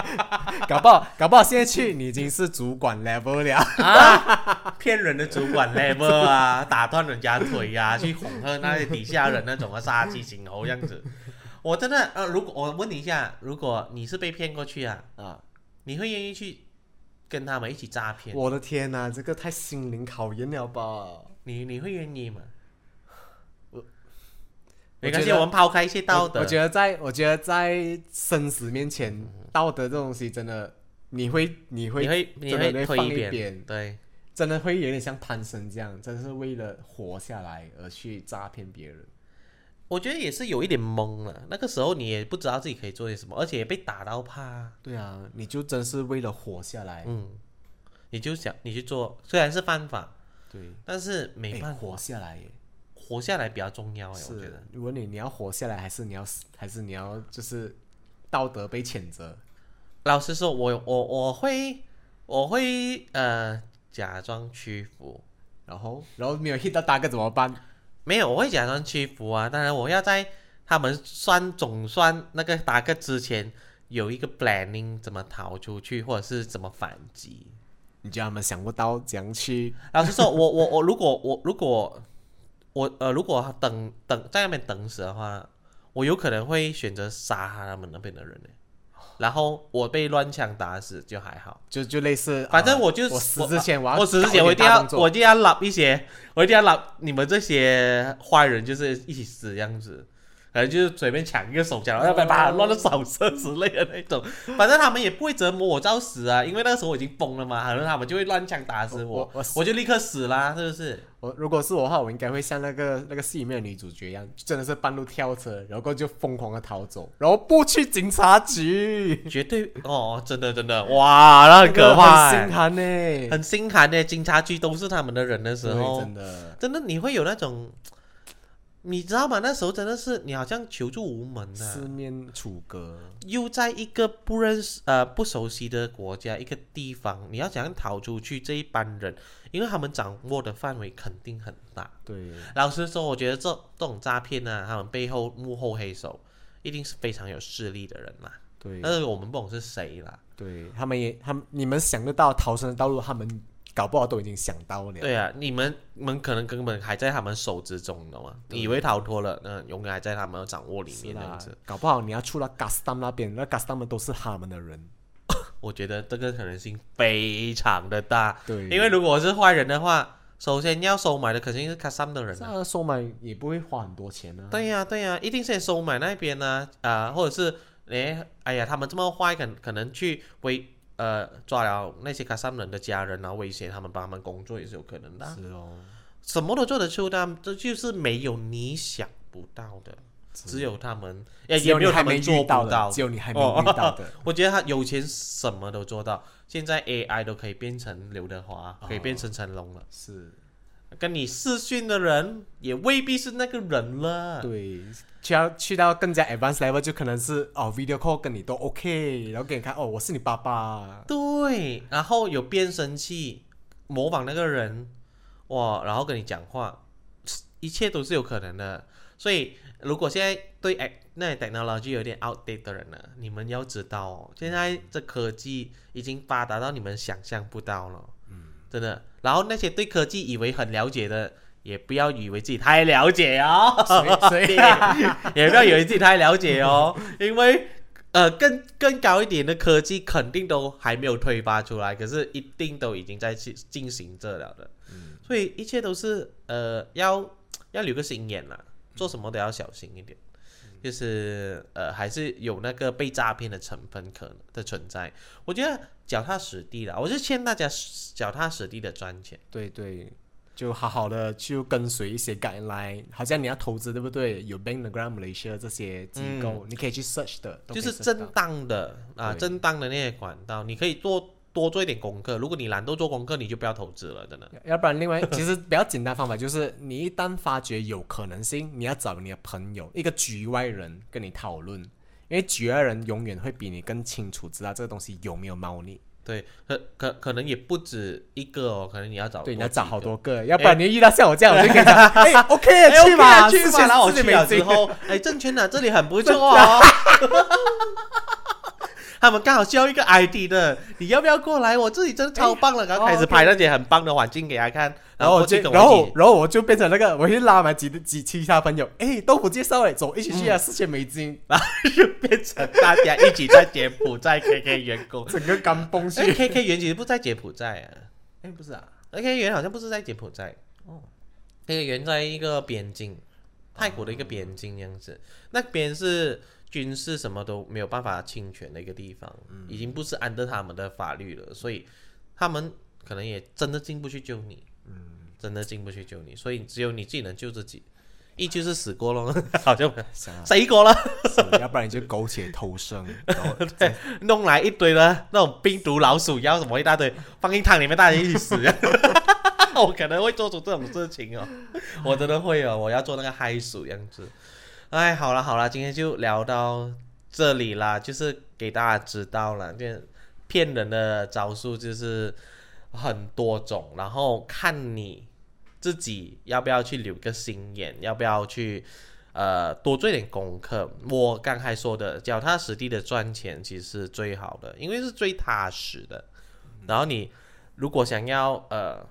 [SPEAKER 3] (laughs)
[SPEAKER 4] 搞不好搞不好现在去你已经是主管 level 了，
[SPEAKER 3] 啊！骗人的主管 level 啊，打断人家腿呀、去恐吓那些底下人那种啊，杀鸡儆猴这样子。我真的呃，如果我问你一下，如果你是被骗过去啊，
[SPEAKER 4] 啊，
[SPEAKER 3] 你会愿意去跟他们一起诈骗？
[SPEAKER 4] 我的天哪，这个太心灵考验了吧？
[SPEAKER 3] 你你会愿意吗？
[SPEAKER 4] 我
[SPEAKER 3] 没关系，
[SPEAKER 4] 我觉得
[SPEAKER 3] 我们抛开一些道德。
[SPEAKER 4] 我我觉得在我觉得在生死面前，道德这东西真的，你会你会
[SPEAKER 3] 你会你
[SPEAKER 4] 真的
[SPEAKER 3] 会推
[SPEAKER 4] 放一
[SPEAKER 3] 边，
[SPEAKER 4] 边
[SPEAKER 3] 对，
[SPEAKER 4] 真的会有点像潘生这样，真的是为了活下来而去诈骗别人。
[SPEAKER 3] 我觉得也是有一点懵了。那个时候你也不知道自己可以做些什么，而且也被打到怕，
[SPEAKER 4] 对啊，你就真是为了活下来。
[SPEAKER 3] 嗯，你就想你去做，虽然是犯法，
[SPEAKER 4] 对，
[SPEAKER 3] 但是没
[SPEAKER 4] 哎
[SPEAKER 3] 办法，
[SPEAKER 4] 活下来耶。
[SPEAKER 3] 活下来比较重要哎，我觉得。，
[SPEAKER 4] 如果你你要活下来，还是你要死，还是你要就是道德被谴责？
[SPEAKER 3] 老实说，我我我会我会呃假装屈服，
[SPEAKER 4] 然后然后没有 hit 到大哥怎么办？
[SPEAKER 3] 没有，我会假装屈服啊。当然，我要在他们算总算那个打个之前有一个 planning 怎么逃出去，或者是怎么反击。
[SPEAKER 4] 你觉得他们想不到怎样去？
[SPEAKER 3] 老实说，我我我如果我如果我呃如果等等在那边等死的话，我有可能会选择杀他们那边的人呢。然后我被乱枪打死就还好，
[SPEAKER 4] 就就类似，呃
[SPEAKER 3] 反正我就
[SPEAKER 4] 我死之前我要
[SPEAKER 3] 我死之前我一定要我一定要拉一些，我一定要拉你们这些坏人就是一起死这样子。可能就是随便抢一个手枪，然后把把乱了扫射之类的那种，反正他们也不会折磨我到死啊，因为那个时候我已经疯了嘛，可能他们就会乱枪打死我，
[SPEAKER 4] 我我
[SPEAKER 3] 我就立刻死啦，是不是？
[SPEAKER 4] 我如果是我的话，我应该会像那个那个戏里面的女主角一样，真的是半路跳车，然后就疯狂的逃走，然后不去警察局，
[SPEAKER 3] 绝对哦，真的真的，哇，那很可怕、
[SPEAKER 4] 很心寒呢。
[SPEAKER 3] 很心寒的。警察局都是他们的人的时候，
[SPEAKER 4] 真的，
[SPEAKER 3] 真的你会有那种，你知道吗？那时候真的是你好像求助无门
[SPEAKER 4] 四
[SPEAKER 3] 啊，
[SPEAKER 4] 面楚歌，
[SPEAKER 3] 又在一个不认识呃不熟悉的国家一个地方，你要怎样逃出去？这一班人，因为他们掌握的范围肯定很大。
[SPEAKER 4] 对，
[SPEAKER 3] 老实说，我觉得这这种诈骗呢，他们背后幕后黑手一定是非常有势力的人啦。
[SPEAKER 4] 对，
[SPEAKER 3] 但是我们不懂是谁啦。
[SPEAKER 4] 对他们也，他们你们想得到逃生的道路，他们搞不好都已经想到了。
[SPEAKER 3] 对啊，你们你们可能根本还在他们手之中，你懂吗？
[SPEAKER 4] 对
[SPEAKER 3] 以为逃脱了，那永远还在他们掌握里面这样子。，
[SPEAKER 4] 搞不好你要出到 Gastam 那边，那 Gastam 们都是他们的人。(laughs)
[SPEAKER 3] 我觉得这个可能性非常的大，
[SPEAKER 4] 对，
[SPEAKER 3] 因为如果我是坏人的话，首先要收买的肯定是卡桑的人啊。
[SPEAKER 4] 这样收买也不会花很多钱呢、啊。
[SPEAKER 3] 对呀、对呀、一定是先收买那边呢、啊，或者是诶，哎呀，他们这么坏，可可能去威呃抓了那些卡萨人的家人，然后威胁他们帮他们工作也是有可能的啊，
[SPEAKER 4] 是哦，
[SPEAKER 3] 什么都做得出的，这就是没有你想不到的，只有他们，也
[SPEAKER 4] 只
[SPEAKER 3] 也没有他们做不
[SPEAKER 4] 到只。有你还没
[SPEAKER 3] 哦
[SPEAKER 4] 遇到的。
[SPEAKER 3] 我觉得他有钱什么都做到，现在 AI 都可以变成刘德华，可以变成成龙了。
[SPEAKER 4] 是，
[SPEAKER 3] 跟你视讯的人也未必是那个人了。
[SPEAKER 4] 对，去到去到更加 advanced level，就可能是哦 video call 跟你都 OK，然后给你看哦，我是你爸爸。
[SPEAKER 3] 对，然后有变声器模仿那个人，哇，然后跟你讲话，一切都是有可能的。所以，如果现在对哎那 technology 有点 outdate 的人呢，你们要知道哦，现在这科技已经发达到你们想象不到了，嗯，真的。然后那些对科技以为很了解的，也不要以为自己太了解哦，
[SPEAKER 4] 所以 (laughs)
[SPEAKER 3] 也不要以为自己太了解哦，因为呃更更高一点的科技肯定都还没有推发出来，可是一定都已经在进进行着了的。所以一切都是呃要要留个心眼啦，做什么都要小心一点。就是呃，还是有那个被诈骗的成分可能的存在。我觉得脚踏实地啦，我是劝大家脚踏实地的赚钱。
[SPEAKER 4] 对对，就好好的去跟随一些 guideline，好像你要投资对不对？有 Bank Malaysia 这些机构，你可以去 search 的，
[SPEAKER 3] 就是正当的啊，
[SPEAKER 4] 对
[SPEAKER 3] 正当的那些管道，你可以做多做一点功课。如果你懒惰做功课，你就不要投资了，真的。
[SPEAKER 4] 要不然，另外其实比较简单方法就是，你一旦发觉有可能性，你要找你的朋友，一个局外人跟你讨论，因为局外人永远会比你更清楚知道这个东西有没有猫腻。
[SPEAKER 3] 对，可可可能也不止一个哦，可能你要找
[SPEAKER 4] 对，你要找好多个，要不然你遇到像我这样，我就跟你讲，(laughs) 哎，OK，去嘛，
[SPEAKER 3] 去嘛，然后我去了之
[SPEAKER 4] 后，
[SPEAKER 3] 后，(laughs) 哎，证券啊，这里很不错哦。(laughs) 他们刚好需要一个 ID 的，你要不要过来？我自己真的超棒了，然后开始拍那些很棒的环境给他看，
[SPEAKER 4] 然后然后然后我就变成那个，我去拉满几几其他朋友，哎，都不介绍哎，走，一起去啊，四千美金，(laughs)
[SPEAKER 3] 然后就变成大家一起在柬埔寨 KK 员工。
[SPEAKER 4] 整个干崩
[SPEAKER 3] 哎
[SPEAKER 4] 去。
[SPEAKER 3] ，KK 园其实不在柬埔寨啊。
[SPEAKER 4] 哎，不是啊
[SPEAKER 3] ，，KK 园好像不是在柬埔寨。哦，KK 园在一个边境，泰国的一个边境这样子，那边是军事什么都没有办法侵权的一个地方，已经不是安德他们的法律了，所以他们可能也真的进不去救你，嗯，真的进不去救你，所以只有你自己能救自己，一就是死过咯，(laughs) 好像
[SPEAKER 4] 想啊，
[SPEAKER 3] 死过了。
[SPEAKER 4] 是要不然你就苟且偷生，然 (laughs) 后
[SPEAKER 3] 弄来一堆的那种病毒、老鼠药什么一大堆，放进汤里面，大家一起死。(laughs) 我可能会做出这种事情哦，我真的会哦，我要做那个嗨鼠样子。哎，好了好了，今天就聊到这里啦，就是给大家知道了，就骗人的招数就是很多种，然后看你自己要不要去留个心眼，要不要去呃多做点功课。我刚才说的，脚踏实地的赚钱其实是最好的，因为是最踏实的。然后你如果想要呃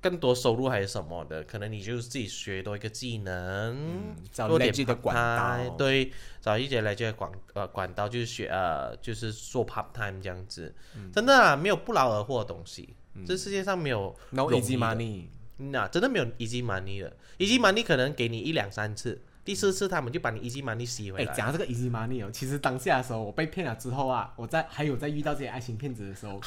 [SPEAKER 3] 更多收入还是什么的，可能你就自己学多一个技能，
[SPEAKER 4] 找
[SPEAKER 3] 多点
[SPEAKER 4] legit 的管道，
[SPEAKER 3] 对，找一些 legit 的管呃管道，就是学呃就是做 part time 这样子，真的啊，没有不劳而获的东西，这世界上没有
[SPEAKER 4] no easy money，
[SPEAKER 3] 那真的没有 easy money 的，easy money 可能给你一两三次，第四次他们就把你 easy money 吸回
[SPEAKER 4] 哎，
[SPEAKER 3] 来。
[SPEAKER 4] 讲到这个 easy money 哦，其实当下的时候，我被骗了之后啊，我在还有在遇到这些爱情骗子的时候，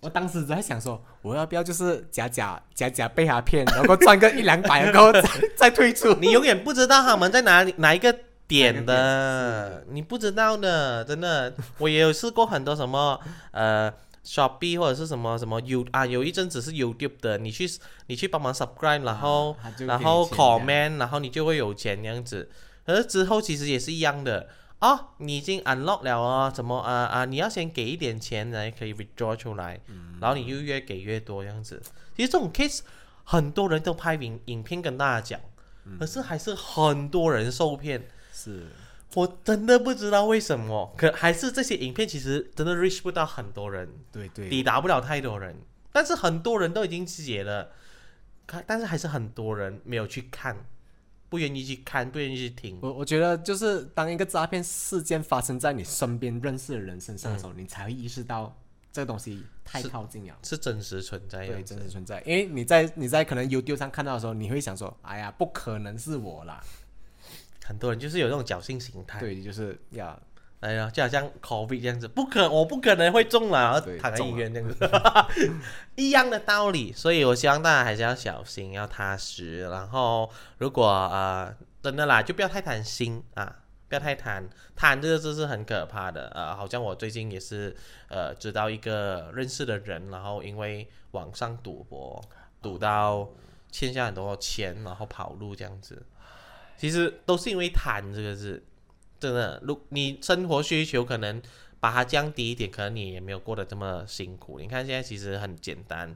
[SPEAKER 4] 我当时在想说，我要不要就是假假假假被他骗，然后赚个一两百，然后再再退出。
[SPEAKER 3] 你永远不知道他们在哪里哪一个点的，你不知道的，真的。我也有试过很多什么呃 Shopee 或者是什么什么 You 啊，有一阵子是 YouTube 的，你去你去帮忙 subscribe，然后、然后 comment，然后你就会有钱这样子。可是之后其实也是一样的。哦，你已经 unlock 了哦，怎么啊啊？你要先给一点钱才可以 withdraw 出来，然后你就越给越多这样子。其实这种 case 很多人都拍影影片跟大家讲，可是还是很多人受骗。
[SPEAKER 4] 是，
[SPEAKER 3] 我真的不知道为什么，可还是这些影片其实真的 reach 不到很多人，
[SPEAKER 4] 对对，
[SPEAKER 3] 抵达不了太多人。但是很多人都已经解了，看，但是还是很多人没有去看，不愿意去看，不愿意去听。
[SPEAKER 4] 我我觉得就是当一个诈骗事件发生在你身边认识的人身上的时候，你才会意识到这个东西太靠近了。
[SPEAKER 3] 是真实存在
[SPEAKER 4] 对，真实存在。因为你在你在可能 YouTube 上看到的时候，你会想说：“哎呀，不可能是我啦。
[SPEAKER 3] 很多人就是有这种侥幸心”态，
[SPEAKER 4] 对，就是呀
[SPEAKER 3] 哎呀，就好像 COVID 这样子，不可，我不可能会中了，然后躺在医院这样子，(laughs) 一样的道理。所以我希望大家还是要小心，要踏实。然后，如果呃真的啦，就不要太贪心啊，不要太贪，贪这个字是很可怕的。呃，好像我最近也是呃知道一个认识的人，然后因为网上赌博，赌到欠下很多钱，然后跑路这样子。其实都是因为贪这个字。真的，如你生活需求可能把它降低一点，可能你也没有过得这么辛苦。你看现在其实很简单，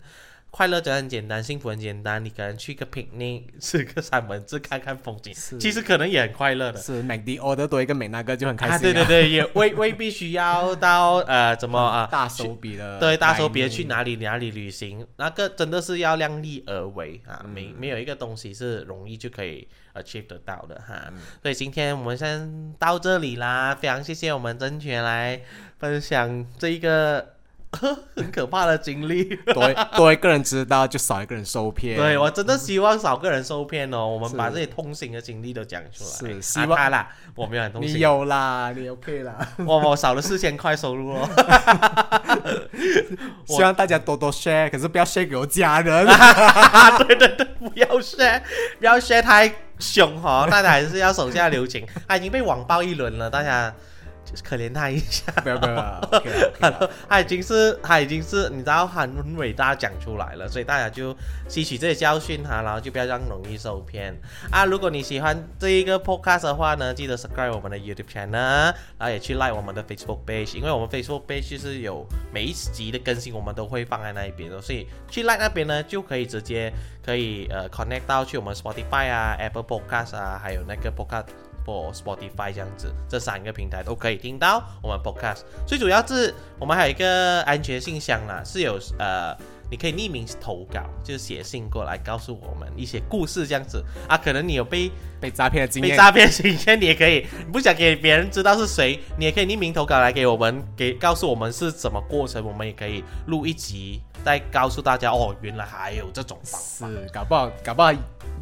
[SPEAKER 3] 快乐真的很简单，幸福很简单。你可能去个 picnic，吃个三文治，看看风景，其实可能也很快乐的。
[SPEAKER 4] 是 MacD order 多一个美那个就很开心、
[SPEAKER 3] 啊，对对，对，也未未必需要到呃怎么啊、(laughs)
[SPEAKER 4] 大手笔的，
[SPEAKER 3] 对，大手别去哪里哪里旅行，那个真的是要量力而为啊，
[SPEAKER 4] 嗯
[SPEAKER 3] 没没有一个东西是容易就可以 achieve 得到的哈。
[SPEAKER 4] 嗯
[SPEAKER 3] 所以今天我们先到这里啦，非常谢谢我们甄权来分享这一个很可怕的经历。
[SPEAKER 4] 多多一个人知道就少一个人受骗。
[SPEAKER 3] 对我真的希望少个人受骗哦，我们把这些痛心的经历都讲出来。
[SPEAKER 4] 是希望
[SPEAKER 3] 啊啦，我没有很痛
[SPEAKER 4] 你
[SPEAKER 3] 心，
[SPEAKER 4] 有啦，你 OK 啦。
[SPEAKER 3] 我我少了四千块收入哦。(laughs)
[SPEAKER 4] 希望大家多多 share，可是不要 share 给我家人。(laughs)
[SPEAKER 3] 对对对，不要 share，不要 share 太凶哈、大家还是要手下留情。他已经被网暴一轮了，大家就是可怜他一下。
[SPEAKER 4] 不要不要。(laughs)
[SPEAKER 3] 他已经是他已经是你知道很伟大讲出来了，所以大家就吸取这些教训哈，然后就不要这样容易受骗啊。如果你喜欢这一个 podcast 的话呢，记得 subscribe 我们的 YouTube channel，然后也去 like 我们的 Facebook page，因为我们 Facebook page 就是有每一集的更新，我们都会放在那一边的，所以去 like 那边呢就可以直接可以呃 connect 到去我们 Spotify 啊、Apple Podcast 啊，还有那个 Podcast。或 Spotify 这样子，这三个平台都可以听到我们 Podcast。最主要是我们还有一个安全信箱啦，是有呃，你可以匿名投稿，就是写信过来告诉我们一些故事这样子啊。可能你有被
[SPEAKER 4] 被诈骗的经验，
[SPEAKER 3] 被诈骗经验，你也可以，你不想给别人知道是谁，你也可以匿名投稿来给我们，给告诉我们是怎么过程，我们也可以录一集，再告诉大家哦，原来还有这种方法。
[SPEAKER 4] 是搞不好搞不好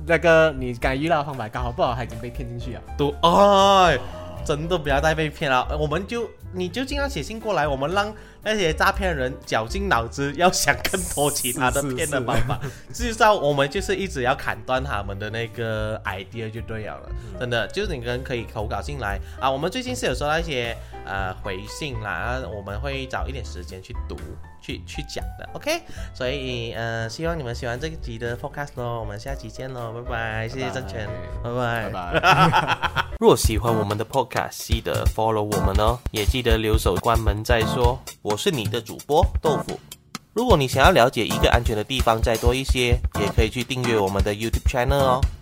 [SPEAKER 4] 那个你刚遇到的方法，搞不好他已经被骗进去了。
[SPEAKER 3] 都哎，真的不要再被骗了。我们就你就尽量写信过来，我们让那些诈骗人绞尽脑汁，要想更多其他的 (laughs) 骗的方法。至少我们就是一直要砍断他们的那个 idea 就对了了。真的，就是你们可以投稿进来啊。我们最近是有收到一些呃回信啦，我们会找一点时间去读。去去讲的，OK，所以呃，希望你们喜欢这一集的 Podcast 咯，我们下期见喽，拜拜，谢谢郑权，拜拜。
[SPEAKER 4] 拜拜。(laughs)
[SPEAKER 3] 若喜欢我们的 Podcast，记得 follow 我们哦，也记得留守关门再说。我是你的主播豆腐。如果你想要了解一个安全的地方再多一些，也可以去订阅我们的 YouTube channel 哦。